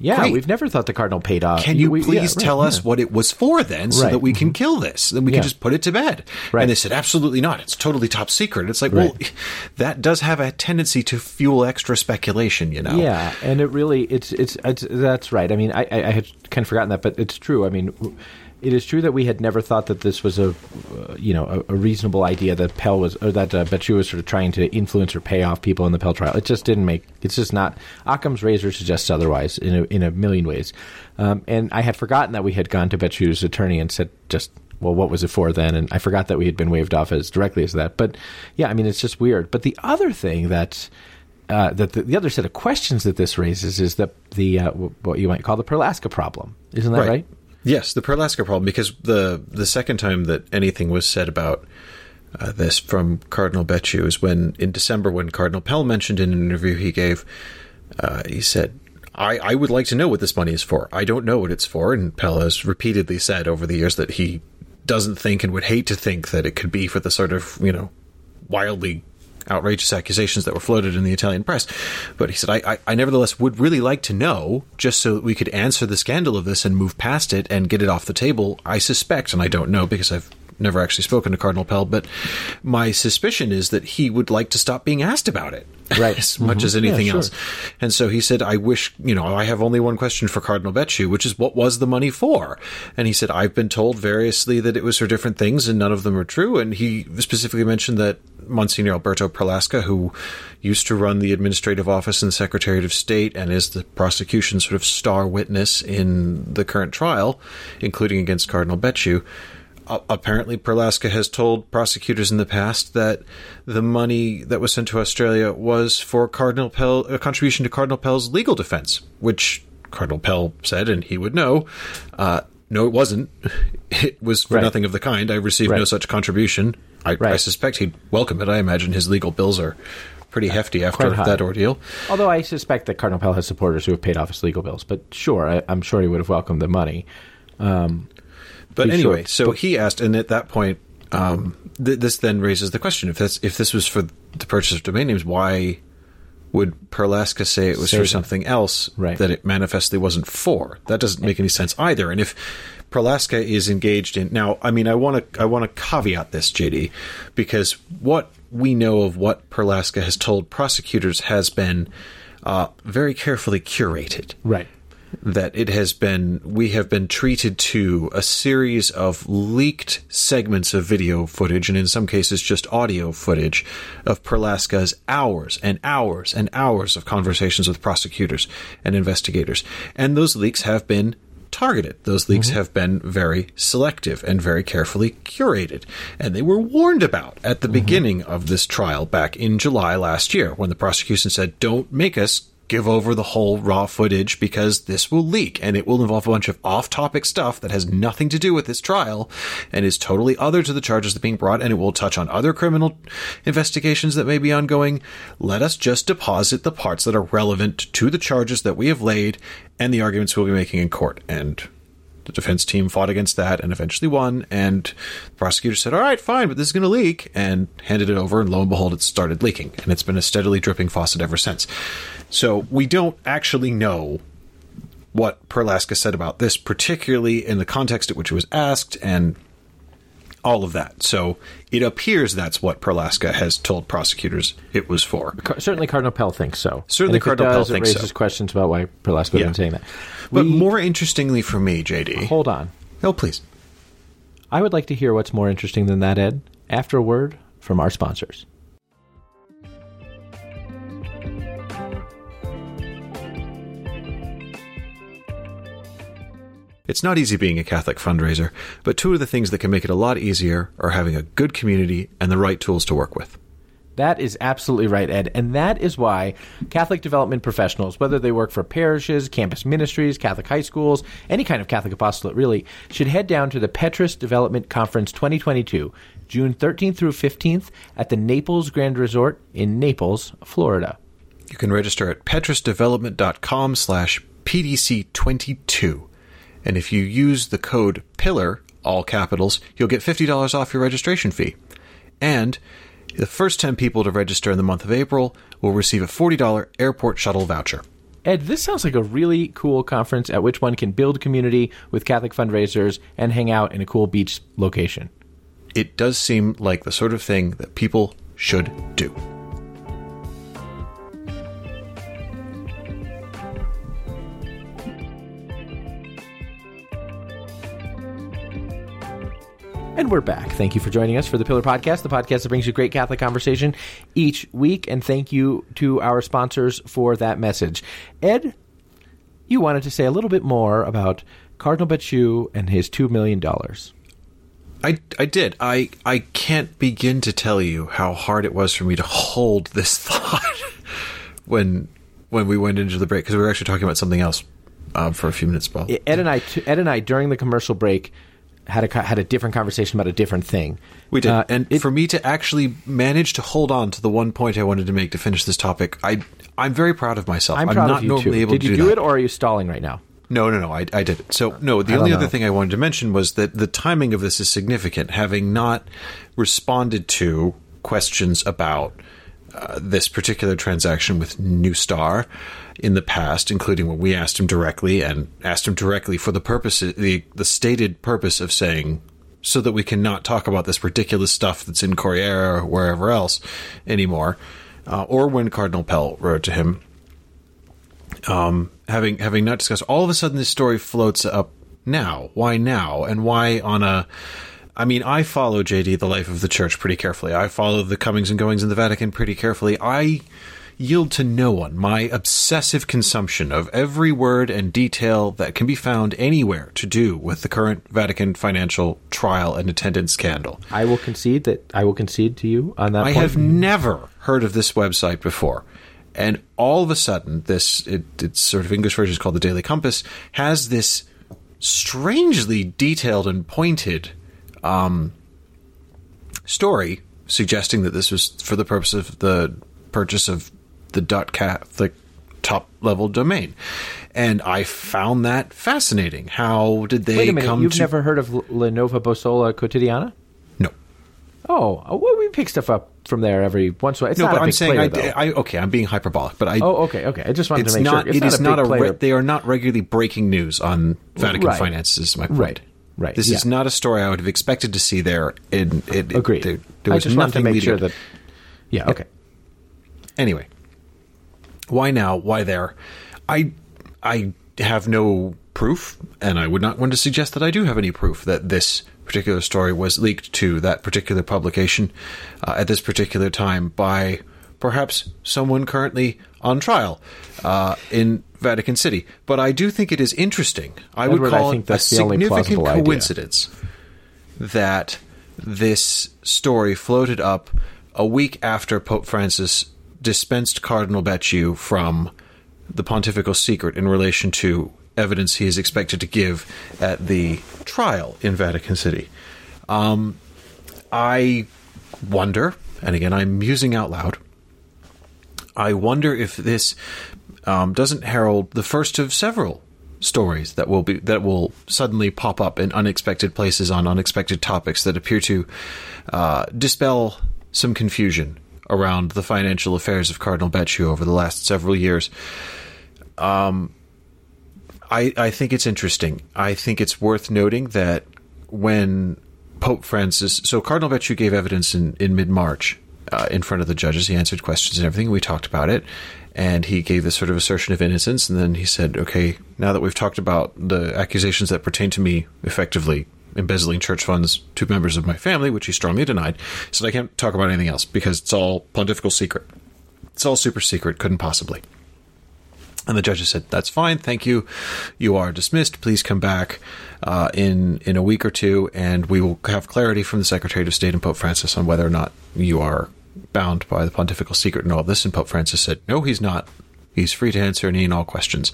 yeah, Great. we've never thought the cardinal paid off. Can you we, please yeah, tell right, us yeah. what it was for then, so right. that we can mm-hmm. kill this? Then we yeah. can just put it to bed. Right. And they said, absolutely not. It's totally top secret. It's like, well, that does have a tendency to fuel extra speculation, you know? Yeah, and it really, it's, it's, it's that's right. I mean, I, I had kind of forgotten that, but it's true. I mean, it is true that we had never thought that this was a, uh, you know, a, a, reasonable idea that Pell was, or that uh, was sort of trying to influence or pay off people in the Pell trial. It just didn't make. It's just not. Occam's razor suggests otherwise in a, in a million ways. Um, and I had forgotten that we had gone to Becciu's attorney and said, just well, what was it for then? And I forgot that we had been waved off as directly as that. But yeah, I mean, it's just weird. But the other thing that uh, that the, the, other set of questions that this raises is that the uh, what you might call the Perlasca problem. Isn't that right? right? Yes, the Perlasca problem, because the the second time that anything was said about uh, this from Cardinal Becciu is when in December when Cardinal Pell mentioned in an interview he gave, uh, he said, I, I would like to know what this money is for. I don't know what it's for. And Pell has repeatedly said over the years that he doesn't think and would hate to think that it could be for the sort of, you know, wildly outrageous accusations that were floated in the Italian press. But he said, I, I, I, nevertheless would really like to know, just so that we could answer the scandal of this and move past it and get it off the table. I suspect, and I don't know because I've never actually spoken to Cardinal Pell, but my suspicion is that he would like to stop being asked about it. Right. as much mm-hmm. as anything yeah, sure. else. And so he said, I wish, you know, I have only one question for Cardinal Becciu, which is what was the money for? And he said, I've been told variously that it was for different things and none of them are true. And he specifically mentioned that Monsignor Alberto Perlasca, who used to run the administrative office in the Secretariat of State and is the prosecution's sort of star witness in the current trial, including against Cardinal Apparently Perlasca has told prosecutors in the past that the money that was sent to Australia was for Cardinal Pell, a contribution to Cardinal Pell's legal defense, which Cardinal Pell said, and he would know. Uh, no, it wasn't. It was for right. nothing of the kind. I received right. no such contribution. I, right. I, suspect he'd welcome it. I imagine his legal bills are pretty hefty after that ordeal. Although I suspect that Cardinal Pell has supporters who have paid off his legal bills. But sure, I, am sure he would have welcomed the money. Um, but anyway, sure. so but, he asked, and at that point, um, th- this then raises the question: if this if this was for the purchase of domain names, why would Perlasca say it was for something else right. that it manifestly wasn't for? That doesn't make any sense either. And if Perlasca is engaged in now, I mean, I want to I want to caveat this, JD, because what we know of what Perlasca has told prosecutors has been uh, very carefully curated. Right that it has been we have been treated to a series of leaked segments of video footage and in some cases just audio footage of Perlasca's hours and hours and hours of conversations with prosecutors and investigators and those leaks have been targeted. Those leaks mm-hmm. have been very selective and very carefully curated. And they were warned about at the mm-hmm. beginning of this trial back in July last year when the prosecution said, don't make us give over the whole raw footage because this will leak and it will involve a bunch of off topic stuff that has nothing to do with this trial and is totally other to the charges that are being brought and it will touch on other criminal investigations that may be ongoing. Let us just deposit the parts that are relevant to the charges that we have laid and the arguments we'll be making in court. And the defense team fought against that and eventually won. And the prosecutor said, All right, fine, but this is going to leak, and handed it over. And lo and behold, it started leaking. And it's been a steadily dripping faucet ever since. So we don't actually know what Perlasca said about this, particularly in the context at which it was asked. And all of that. So it appears that's what Perlasca has told prosecutors it was for. Certainly, Cardinal Pell thinks so. Certainly Cardinal it Pell does, thinks it so. raises questions about why Perlasca Yeah. didn't saying that. But We- more interestingly for me, JD. hold on. Oh, please. I would like to hear what's more interesting than that, Ed. After a word from our sponsors. It's not easy being a Catholic fundraiser, but two of the things that can make it a lot easier are having a good community and the right tools to work with. That is absolutely right, Ed. And that is why Catholic development professionals, whether they work for parishes, campus ministries, Catholic high schools, any kind of Catholic apostolate really, should head down to the Petrus Development Conference 2022, June 13th through 15th at the Naples Grand Resort in Naples, Florida. You can register at petrusdevelopment.com slash PDC22. And if you use the code PILLAR, all capitals, you'll get $50 off your registration fee. And the first 10 people to register in the month of April will receive a $40 airport shuttle voucher. Ed, this sounds like a really cool conference at which one can build community with Catholic fundraisers and hang out in a cool beach location. It does seem like the sort of thing that people should do. And we're back. Thank you for joining us for the Pillar Podcast, the podcast that brings you great Catholic conversation each week. And thank you to our sponsors for that message. Ed, you wanted to say a little bit more about Cardinal Becciu and his $2 million. I, I did. I I can't begin to tell you how hard it was for me to hold this thought when when we went into the break because we were actually talking about something else um, for a few minutes. Well, Ed and I, Ed and I, during the commercial break, had a had a different conversation about a different thing. we did, Uh, and it- for me to actually manage to hold on to the one point I wanted to make to finish this topic, I I'm very proud of myself. I'm proud not of you normally too. able Did to you do, it, or are you stalling right now? No, no, no. I, I did it. So, no, the I only other thing I wanted to mention was that the timing of this is significant, having not responded to questions about uh, this particular transaction with New Star in the past, including when we asked him directly and asked him directly for the purpose, the, the stated purpose of saying, so that we cannot talk about this ridiculous stuff that's in Corriere or wherever else anymore, uh, or when Cardinal Pell wrote to him um, having having not discussed, all of a sudden this story floats up now. Why now? And why on a? I mean, I follow JD the life of the church pretty carefully. I follow the comings and goings in the Vatican pretty carefully. I yield to no one. My obsessive consumption of every word and detail that can be found anywhere to do with the current Vatican financial trial and attendance scandal. I will concede that I will concede to you on that. I point. have never heard of this website before. And all of a sudden, this it, its sort of English version is called the Daily Compass has this strangely detailed and pointed um, story suggesting that this was for the purpose of the purchase of the dot Catholic top level domain. And I found that fascinating. How did they Wait a minute. come You've to never heard of L- La Bussola Quotidiana? No. Oh, uh, well, we pick stuff up from there every once in a while. It's No, not but I'm saying player, I. I okay, I'm being hyperbolic, but I oh, okay, okay. I just wanted to make not. sure. It's it is not a a. re- they are not regularly breaking news on Vatican Right. finances. My point. Right, right, This is not a story I would have expected to see there. In it, it- Agreed. There, there I just wanted to make sure that. Yeah. Okay. Anyway, why now? Why there? I I have no proof, and I would not want to suggest that I do have any proof that this particular story was leaked to that particular publication uh, at this particular time by perhaps someone currently on trial uh, in Vatican City. But I do think it is interesting. I would Edward, I call think it a significant plausible idea. coincidence that this story floated up a week after Pope Francis dispensed Cardinal Becciu from the pontifical secret in relation to evidence he is expected to give at the trial in Vatican City. Um, I wonder, and again, I'm musing out loud. I wonder if this um, doesn't herald the first of several stories that will be that will suddenly pop up in unexpected places on unexpected topics that appear to uh, dispel some confusion around the financial affairs of Cardinal Becciu over the last several years. Um, I, I think it's interesting. I think it's worth noting that when Pope Francis. So Cardinal Becciu gave evidence in, in mid March uh, in front of the judges. He answered questions and everything. We talked about it, and he gave this sort of assertion of innocence. And then he said, "Okay, now that we've talked about the accusations that pertain to me, effectively embezzling church funds to members of my family, which he strongly denied, he said I can't talk about anything else because it's all pontifical secret. It's all super secret. Couldn't possibly." And the judges said, "That's fine, thank you. You are dismissed. Please come back uh, in in a week or two, and we will have clarity from the Secretary of State and Pope Francis on whether or not you are bound by the pontifical secret and all this." And Pope Francis said, "No, he's not. He's free to answer any and all questions."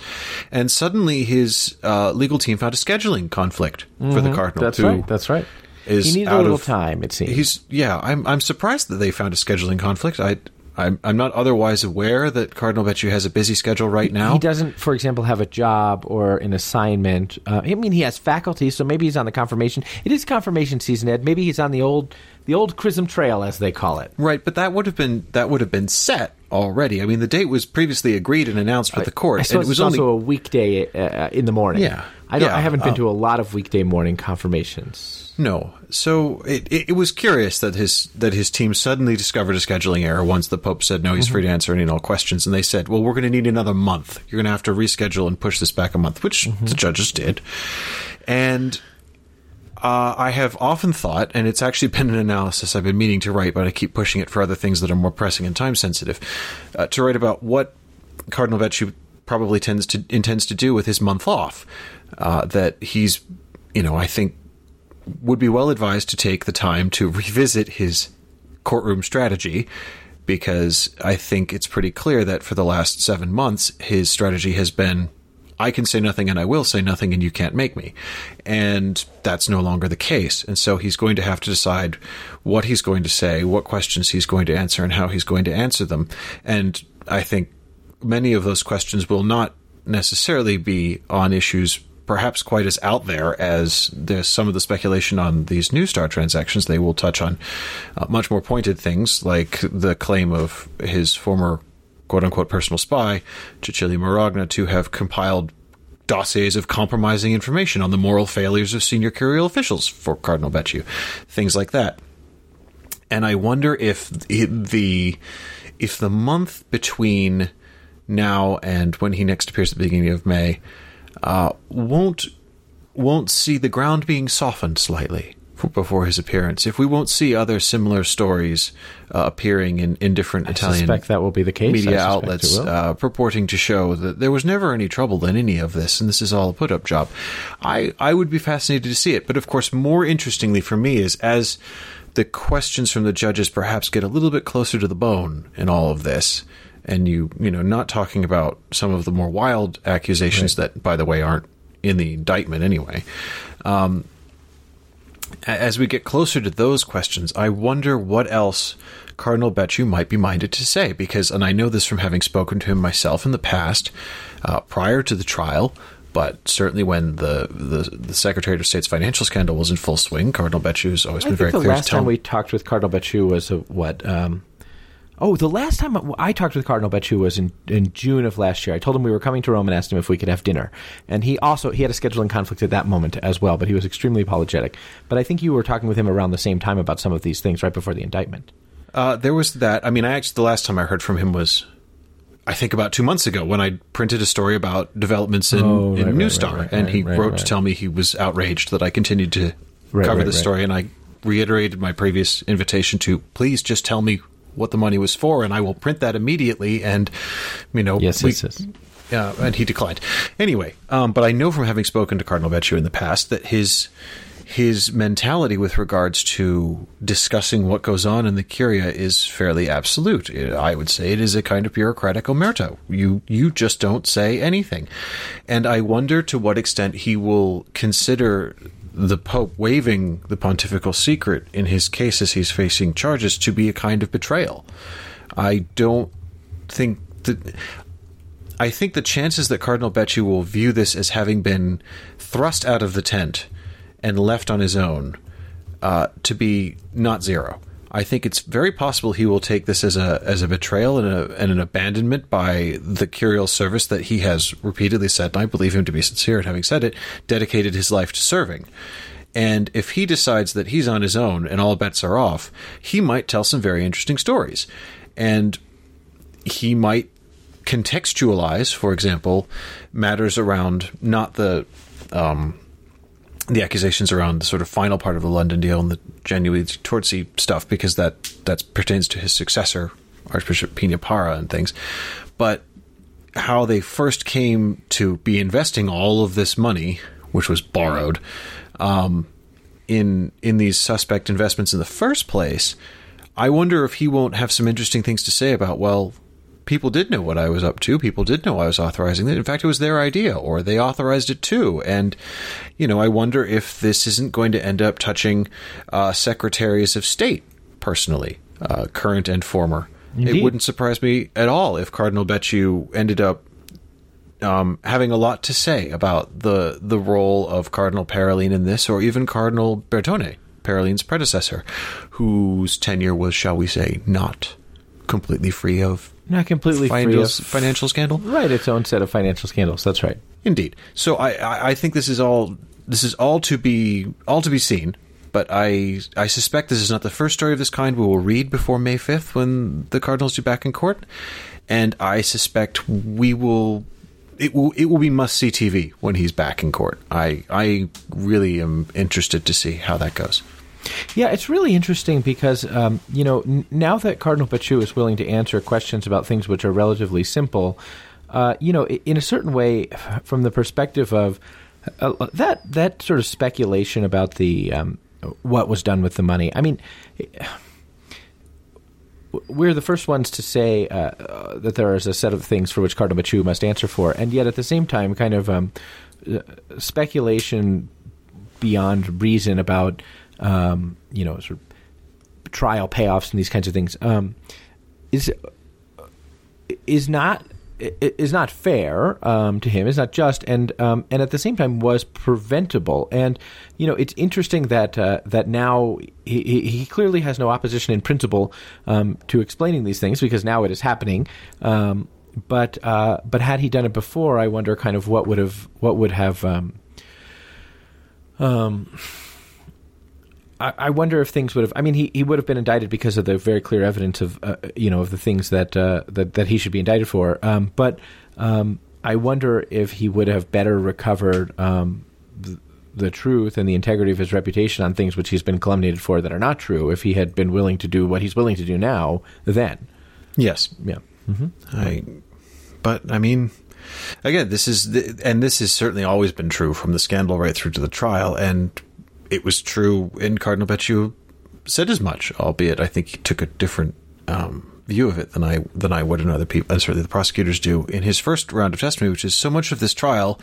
And suddenly, his uh, legal team found a scheduling conflict for the cardinal. That's right. That's right. is he needs a little of- time. It seems. He's yeah. I'm I'm surprised that they found a scheduling conflict. I. I'm, I'm not otherwise aware that Cardinal Becciu has a busy schedule right now. He doesn't, for example, have a job or an assignment. Uh, I mean, he has faculty, so maybe he's on the confirmation. It is confirmation season, Ed. Maybe he's on the old, the old Chrism Trail, as they call it. Right, but that would have been that would have been set already. I mean, the date was previously agreed and announced with the court, I and it was it's only also a weekday uh, in the morning. Yeah. I don't. Yeah, I haven't been uh, to a lot of weekday morning confirmations. No. So it, it, it was curious that his that his team suddenly discovered a scheduling error once the Pope said no, he's free to answer any and all questions, and they said, well, we're going to need another month. You're going to have to reschedule and push this back a month, which the judges did, and. Uh, I have often thought, and it's actually been an analysis I've been meaning to write, but I keep pushing it for other things that are more pressing and time sensitive, uh, to write about what Cardinal Becciu probably tends to intends to do with his month off. Uh, that he's, you know, I think would be well advised to take the time to revisit his courtroom strategy because I think it's pretty clear that for the last seven months, his strategy has been I can say nothing and I will say nothing and you can't make me. And that's no longer the case. And so he's going to have to decide what he's going to say, what questions he's going to answer, and how he's going to answer them. And I think many of those questions will not necessarily be on issues perhaps quite as out there as there's some of the speculation on these New Star transactions. They will touch on uh, much more pointed things like the claim of his former quote unquote personal spy, Cecilia Maragna, to have compiled dossiers of compromising information on the moral failures of senior curial officials for Cardinal Becciu, things like that. And I wonder if the if the month between now and when he next appears at the beginning of May uh, won't won't see the ground being softened slightly before his appearance. If we won't see other similar stories uh, appearing in, in different I Italian suspect that will be the case. Media outlets uh, purporting to show that there was never any trouble in any of this, and this is all a put up job. I, I would be fascinated to see it. But of course, more interestingly for me is as the questions from the judges perhaps get a little bit closer to the bone in all of this. And you, you know, not talking about some of the more wild accusations that, by the way, aren't in the indictment anyway. Um, as we get closer to those questions, I wonder what else Cardinal Becciu might be minded to say. Because, and I know this from having spoken to him myself in the past, uh, prior to the trial, but certainly when the, the the Secretary of State's financial scandal was in full swing, Cardinal Becciu has always I been very the clear last to tell time me. we talked with Cardinal Becciu was uh, what? Um, oh, the last time I talked with Cardinal Becciu was in, in June of last year. I told him we were coming to Rome and asked him if we could have dinner, and he also he had a scheduling conflict at that moment as well. But he was extremely apologetic. But I think you were talking with him around the same time about some of these things right before the indictment. Uh, there was that. I mean, I actually the last time I heard from him was, I think about two months ago when I printed a story about developments in, Oh, right, in right, New right, Star, and he wrote to tell me he was outraged that I continued to cover the story, and I reiterated my previous invitation to please just tell me what the money was for, and I will print that immediately. And you know, Yes, we- yes, yes. uh, and he declined. Anyway, um, but I know from having spoken to Cardinal Becciu in the past that his his mentality with regards to discussing what goes on in the curia is fairly absolute. I would say it is a kind of bureaucratic omerta. You you just don't say anything, and I wonder to what extent he will consider the Pope waiving the pontifical secret in his case as he's facing charges to be a kind of betrayal. I don't think that. I think the chances that Cardinal Becciu will view this as having been thrust out of the tent and left on his own uh, to be not zero. I think it's very possible he will take this as a as a betrayal and, a, and an abandonment by the curial service that he has repeatedly said, and I believe him to be sincere in having said it, dedicated his life to serving. And if he decides that he's on his own and all bets are off, he might tell some very interesting stories. And he might contextualize, for example, matters around not the um, the accusations around the sort of final part of the London deal and the genuinely Tortsey stuff, because that that pertains to his successor, Archbishop Peña Parra, and things. But how they first came to be investing all of this money, which was borrowed, um, in in these suspect investments in the first place. I wonder if he won't have some interesting things to say about well, people did know what I was up to. People did know I was authorizing it. In fact, it was their idea, or they authorized it too. And you know, I wonder if this isn't going to end up touching uh, secretaries of state personally, uh, current and former. Indeed. It wouldn't surprise me at all if Cardinal Becciu ended up um, having a lot to say about the the role of Cardinal Parolin in this, or even Cardinal Bertone, Parolin's predecessor, whose tenure was, shall we say, not completely free of Not completely free of financial scandal. right its own set of financial scandals. That's right. Indeed. So I, I, I think this is all this is all to be all to be seen. But I I suspect this is not the first story of this kind we will read before May fifth when the Cardinals do back in court, and I suspect we will. It will it will be must see TV when he's back in court. I I really am interested to see how that goes. Yeah, it's really interesting because um, you know n- now that Cardinal Becciu is willing to answer questions about things which are relatively simple, uh, you know, in a certain way, from the perspective of uh, that that sort of speculation about the um, what was done with the money. I mean. We're the first ones to say uh, uh, that there is a set of things for which Cardinal Becciu must answer for, and yet at the same time, kind of um, uh, speculation beyond reason about um, you know sort of trial payoffs and these kinds of things um, is is not is not fair um, to him. It's not just, and um, and at the same time was preventable. And you know, it's interesting that uh, that now he, he he clearly has no opposition in principle um, to explaining these things because now it is happening. Um, but uh, but had he done it before, I wonder kind of what would have what would have. Um, um, I, I wonder if things would have. I mean, he, he would have been indicted because of the very clear evidence of uh, you know of the things that uh, that that he should be indicted for. Um, but um, I wonder if he would have better recovered um, the, the truth and the integrity of his reputation on things which he's been calumniated for that are not true. If he had been willing to do what he's willing to do now, then Yes, yeah. I, but I mean, again, this is the, and this has certainly always been true from the scandal right through to the trial, and it was true in Cardinal Becciu said as much, albeit I think he took a different um, view of it than I than I would and other people, and certainly the prosecutors do in his first round of testimony, which is so much of this trial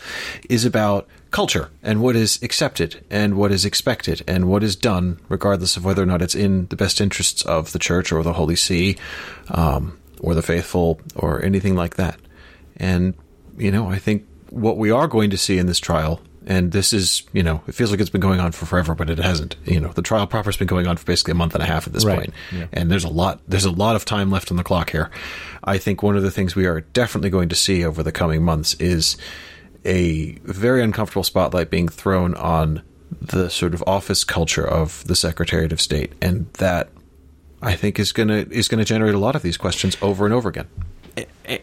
is about culture and what is accepted and what is expected and what is done, regardless of whether or not it's in the best interests of the church or the Holy See, um, or the faithful or anything like that. And you know, I think what we are going to see in this trial and this is, you know, it feels like it's been going on for forever, but it hasn't. You know, the trial proper has been going on for basically a month and a half at this Right. point. Yeah. and there's a lot, there's a lot of time left on the clock here. I think one of the things we are definitely going to see over the coming months is a very uncomfortable spotlight being thrown on the sort of office culture of the Secretariat of State, and that I think is gonna is gonna generate a lot of these questions over and over again.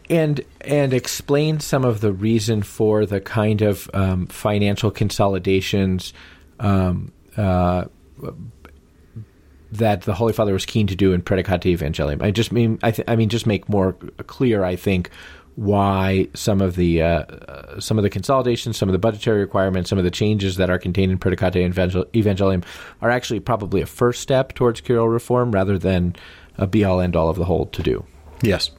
And and explain some of the reason for the kind of um, financial consolidations um, uh, that the Holy Father was keen to do in Praedicate Evangelium. I just mean I, th- I mean just make more clear. I think why some of the uh, uh, some of the consolidations, some of the budgetary requirements, some of the changes that are contained in Praedicate Evangel- Evangelium are actually probably a first step towards curial reform rather than a be all end all of the whole to do. Yes.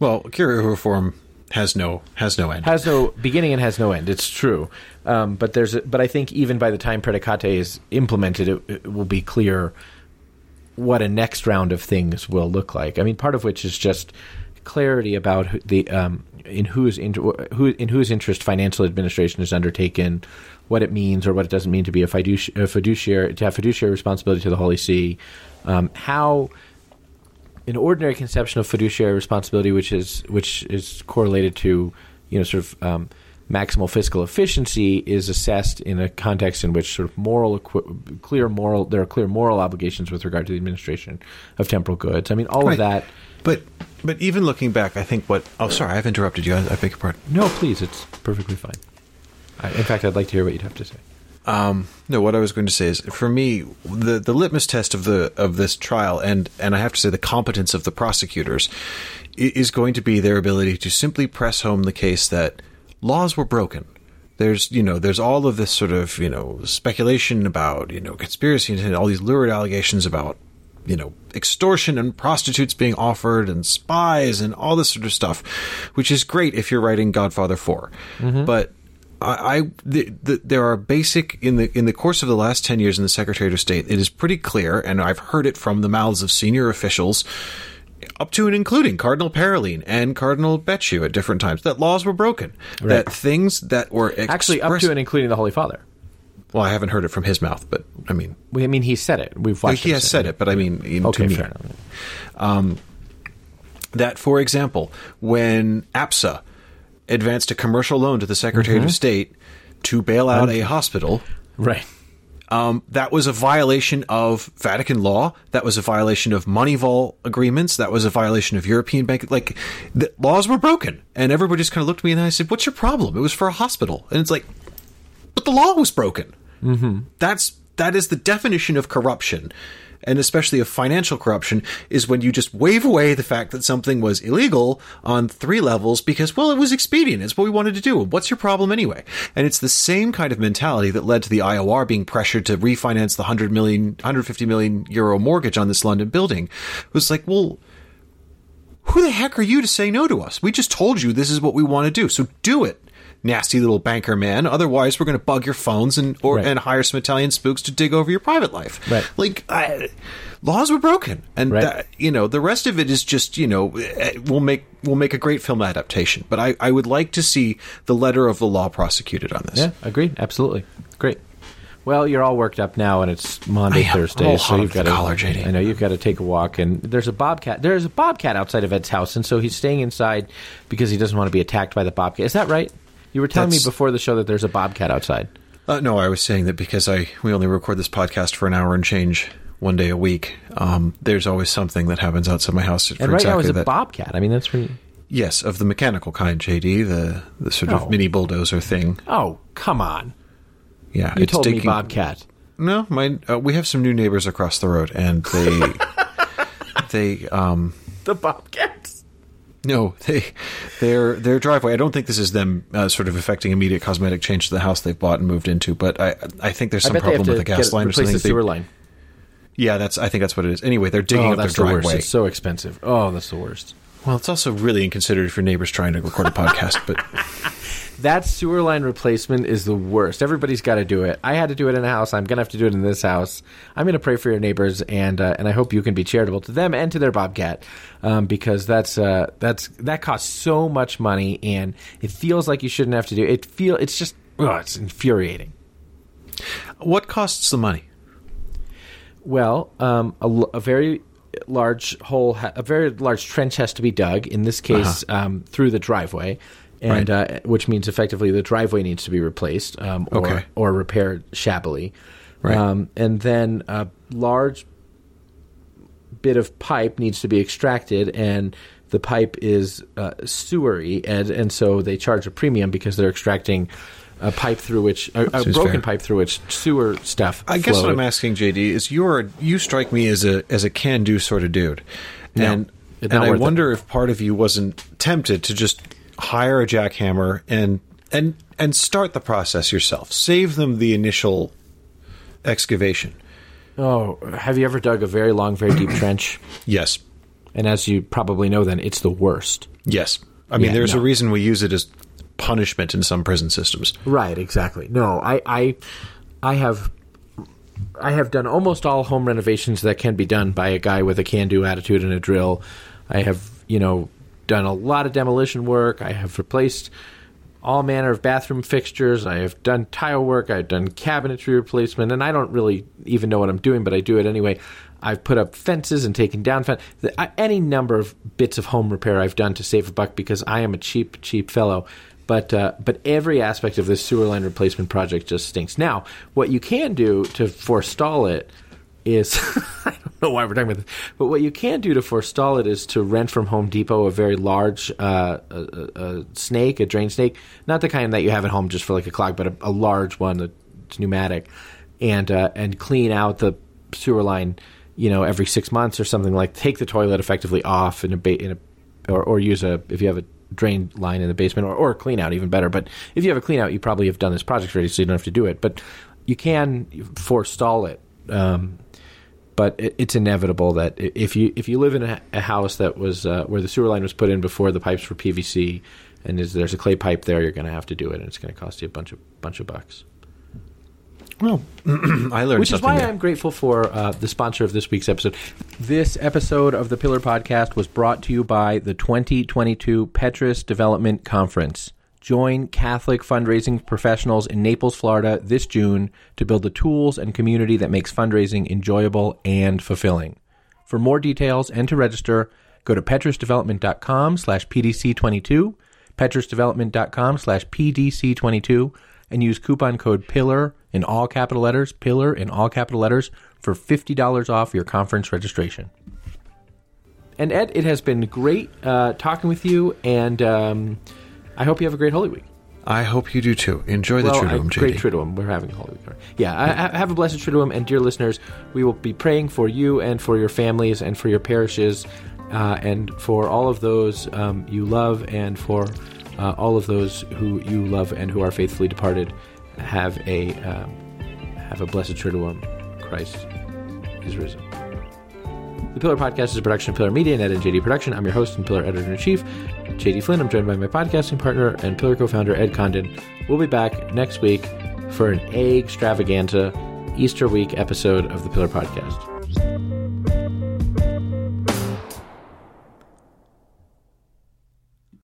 Well, curial reform has no has no end. has no beginning and has no end. It's true, um, but there's a, but I think even by the time Praedicate is implemented, it, it will be clear what a next round of things will look like. I mean, part of which is just clarity about the um, in whose in, who in whose interest financial administration is undertaken, what it means or what it doesn't mean to be a, fiduci- a fiduciary to have fiduciary responsibility to the Holy See, um, how an ordinary conception of fiduciary responsibility, which is which is correlated to you know sort of um, maximal fiscal efficiency is assessed in a context in which sort of moral, clear moral, there are clear moral obligations with regard to the administration of temporal goods. I mean, all Right. of that. But but even looking back, I think what. Oh, sorry, I've interrupted you. I, I beg your pardon. No, please, it's perfectly fine. I, in fact, I'd like to hear what you'd have to say. Um, no, what I was going to say is, for me, the the litmus test of the of this trial, and and I have to say the competence of the prosecutors, is going to be their ability to simply press home the case that laws were broken. There's you know there's all of this sort of you know speculation about you know conspiracy and all these lurid allegations about you know extortion and prostitutes being offered and spies and all this sort of stuff, which is great if you're writing Godfather 4 but I, I the, the, there are basic in the in the course of the last ten years in the Secretary of State, it is pretty clear, and I've heard it from the mouths of senior officials, up to and including Cardinal Parolin and Cardinal Becciu at different times, that laws were broken, that things that were Actually, up to and including the Holy Father. well, I haven't heard it from his mouth, but I mean, We- I mean, he said it. We've watched. he has say said it, but I mean, in- Okay, to me, fair enough. Um, that, for example, when APSA advanced a commercial loan to the Secretary Mm-hmm. of State to bail out a hospital, Right. um, that was a violation of Vatican law. That was a violation of Moneyval agreements. That was a violation of European bank. Like the laws were broken, and everybody just kind of looked at me and I said, "What's your problem?" It was for a hospital, and it's like, but the law was broken. Mm-hmm. That's that is the definition of corruption, and especially of financial corruption, is when you just wave away the fact that something was illegal on three levels because, well, it was expedient. It's what we wanted to do. What's your problem anyway? And it's the same kind of mentality that led to the IOR being pressured to refinance the 100 million, 150 million euro mortgage on this London building. It was like, well, who the heck are you to say no to us? We just told you this is what we want to do, so do it, nasty little banker man. Otherwise, we're going to bug your phones and or Right. and hire some Italian spooks to dig over your private life. Right. Like I, laws were broken, and Right. that, you know the rest of it is just you know eh, we'll make we'll make a great film adaptation. But I I would like to see the letter of the law prosecuted on this. Yeah, agreed. Absolutely. Great. Well, you're all worked up now, and it's Monday, am. Thursday, so you've got to. collar, JD. I know you've got to take a walk, and there's a bobcat. There's a bobcat outside of Ed's house, and so he's staying inside because he doesn't want to be attacked by the bobcat. Is that right? You were telling me before the show that there's a bobcat outside. Uh, no, I was saying that because I we only record this podcast for an hour and change one day a week. Um, there's always something that happens outside my house. For And right now exactly is a that. bobcat. I mean, that's pretty. Yes, of the mechanical kind, JD, the the sort Oh. of mini bulldozer thing. Oh, come on! Yeah, You it's told me bobcat. No, my uh, we have some new neighbors across the road, and they they um The bobcats. No they their their driveway. I don't think this is them uh, sort of affecting immediate cosmetic change to the house they've bought and moved into, but I I think there's some bet they have problem with the gas line or something. the sewer They- line. yeah, that's I think that's what it is. Anyway, they're digging Oh, up their that's the driveway. It's so expensive. Oh, that's the worst. Well, it's also really inconsiderate if your neighbor's trying to record a podcast, but That sewer line replacement is the worst. Everybody's got to do it. I had to do it in a house. I'm going to have to do it in this house. I'm going to pray for your neighbors, and uh, and I hope you can be charitable to them and to their bobcat, um, because that's uh, that's that costs so much money, and it feels like you shouldn't have to do it. Feel it's just oh, it's infuriating. what costs the money? Well, um, a, a very large hole, ha- a very large trench has to be dug. In this case, um, through the driveway, and Right. uh, which means effectively the driveway needs to be replaced um, or Okay. or repaired shabbily. Right. Um, and then a large bit of pipe needs to be extracted, and the pipe is uh, sewery, and and so they charge a premium because they're extracting. A pipe through which a, a broken fair. pipe through which sewer stuff. I guess what. I'm asking, JD, is you're you strike me as a as a can do sort of dude, No, and and I worth it. wonder if part of you wasn't tempted to just hire a jackhammer and and and start the process yourself, save them the initial excavation. Oh, have you ever dug a very long, very deep trench? Yes, And as you probably know, then it's the worst. yes. I mean, Yeah, there's no. a reason we use it as punishment in some prison systems. Right. Exactly. No, I, I, I have, I have done almost all home renovations that can be done by a guy with a can-do attitude and a drill. I have, you know, done a lot of demolition work. I have replaced all manner of bathroom fixtures. I have done tile work. I've done cabinetry replacement, and I don't really even know what I'm doing, but I do it anyway. I've put up fences and taken down fence. Any number of bits of home repair I've done to save a buck because I am a cheap, cheap fellow. But uh, but every aspect of this sewer line replacement project just stinks. Now, what you can do to forestall it is know why we're talking about this, but what you can do to forestall it is to rent from Home Depot a very large uh, a, a, snake, a drain snake, not the kind that you have at home just for like a clog, but a, a large one that's pneumatic, and uh, and clean out the sewer line, you know, every six months or something like. Take the toilet effectively off in a, ba- in a or, or use a if you have a drain line in the basement or, or clean out even better. But if you have a clean out, you probably have done this project already, so you don't have to do it. But you can forestall it. Um, but it, it's inevitable that if you if you live in a, a house that was uh, where the sewer line was put in before the pipes were PVC, and there's, there's a clay pipe there, you're going to have to do it, and it's going to cost you a bunch of bunch of bucks. Well, I learned Which is why there. I'm grateful for uh, the sponsor of this week's episode. This episode of the Pillar Podcast was brought to you by the 2022 Petrus Development Conference. Join Catholic fundraising professionals in Naples, Florida this June to build the tools and community that makes fundraising enjoyable and fulfilling. For more details and to register, go to petrusdevelopment.com slash pdc22, petrusdevelopment.com slash pdc22, and use coupon code PILLAR in all capital letters, PILLAR in all capital letters, for $50 off your conference registration. And Ed, it has been great uh, talking with you, and um, I hope you have a great Holy Week. I hope you do too. Enjoy the Well, Triduum, I- JD. Great Triduum. We're having a Holy Week. Yeah, I, I have a blessed Triduum, and dear listeners, we will be praying for you and for your families and for your parishes, uh, and for all of those um, you love, and for uh, all of those who you love and who are faithfully departed. Have a um, have a blessed Triduum. Christ is risen. The Pillar Podcast is a production of Pillar Media and Ed and JD Production. I'm your host and Pillar Editor in Chief, JD Flynn. I'm joined by my podcasting partner and Pillar co-founder Ed Condon. We'll be back next week for an egg extravaganza Easter week episode of the Pillar Podcast.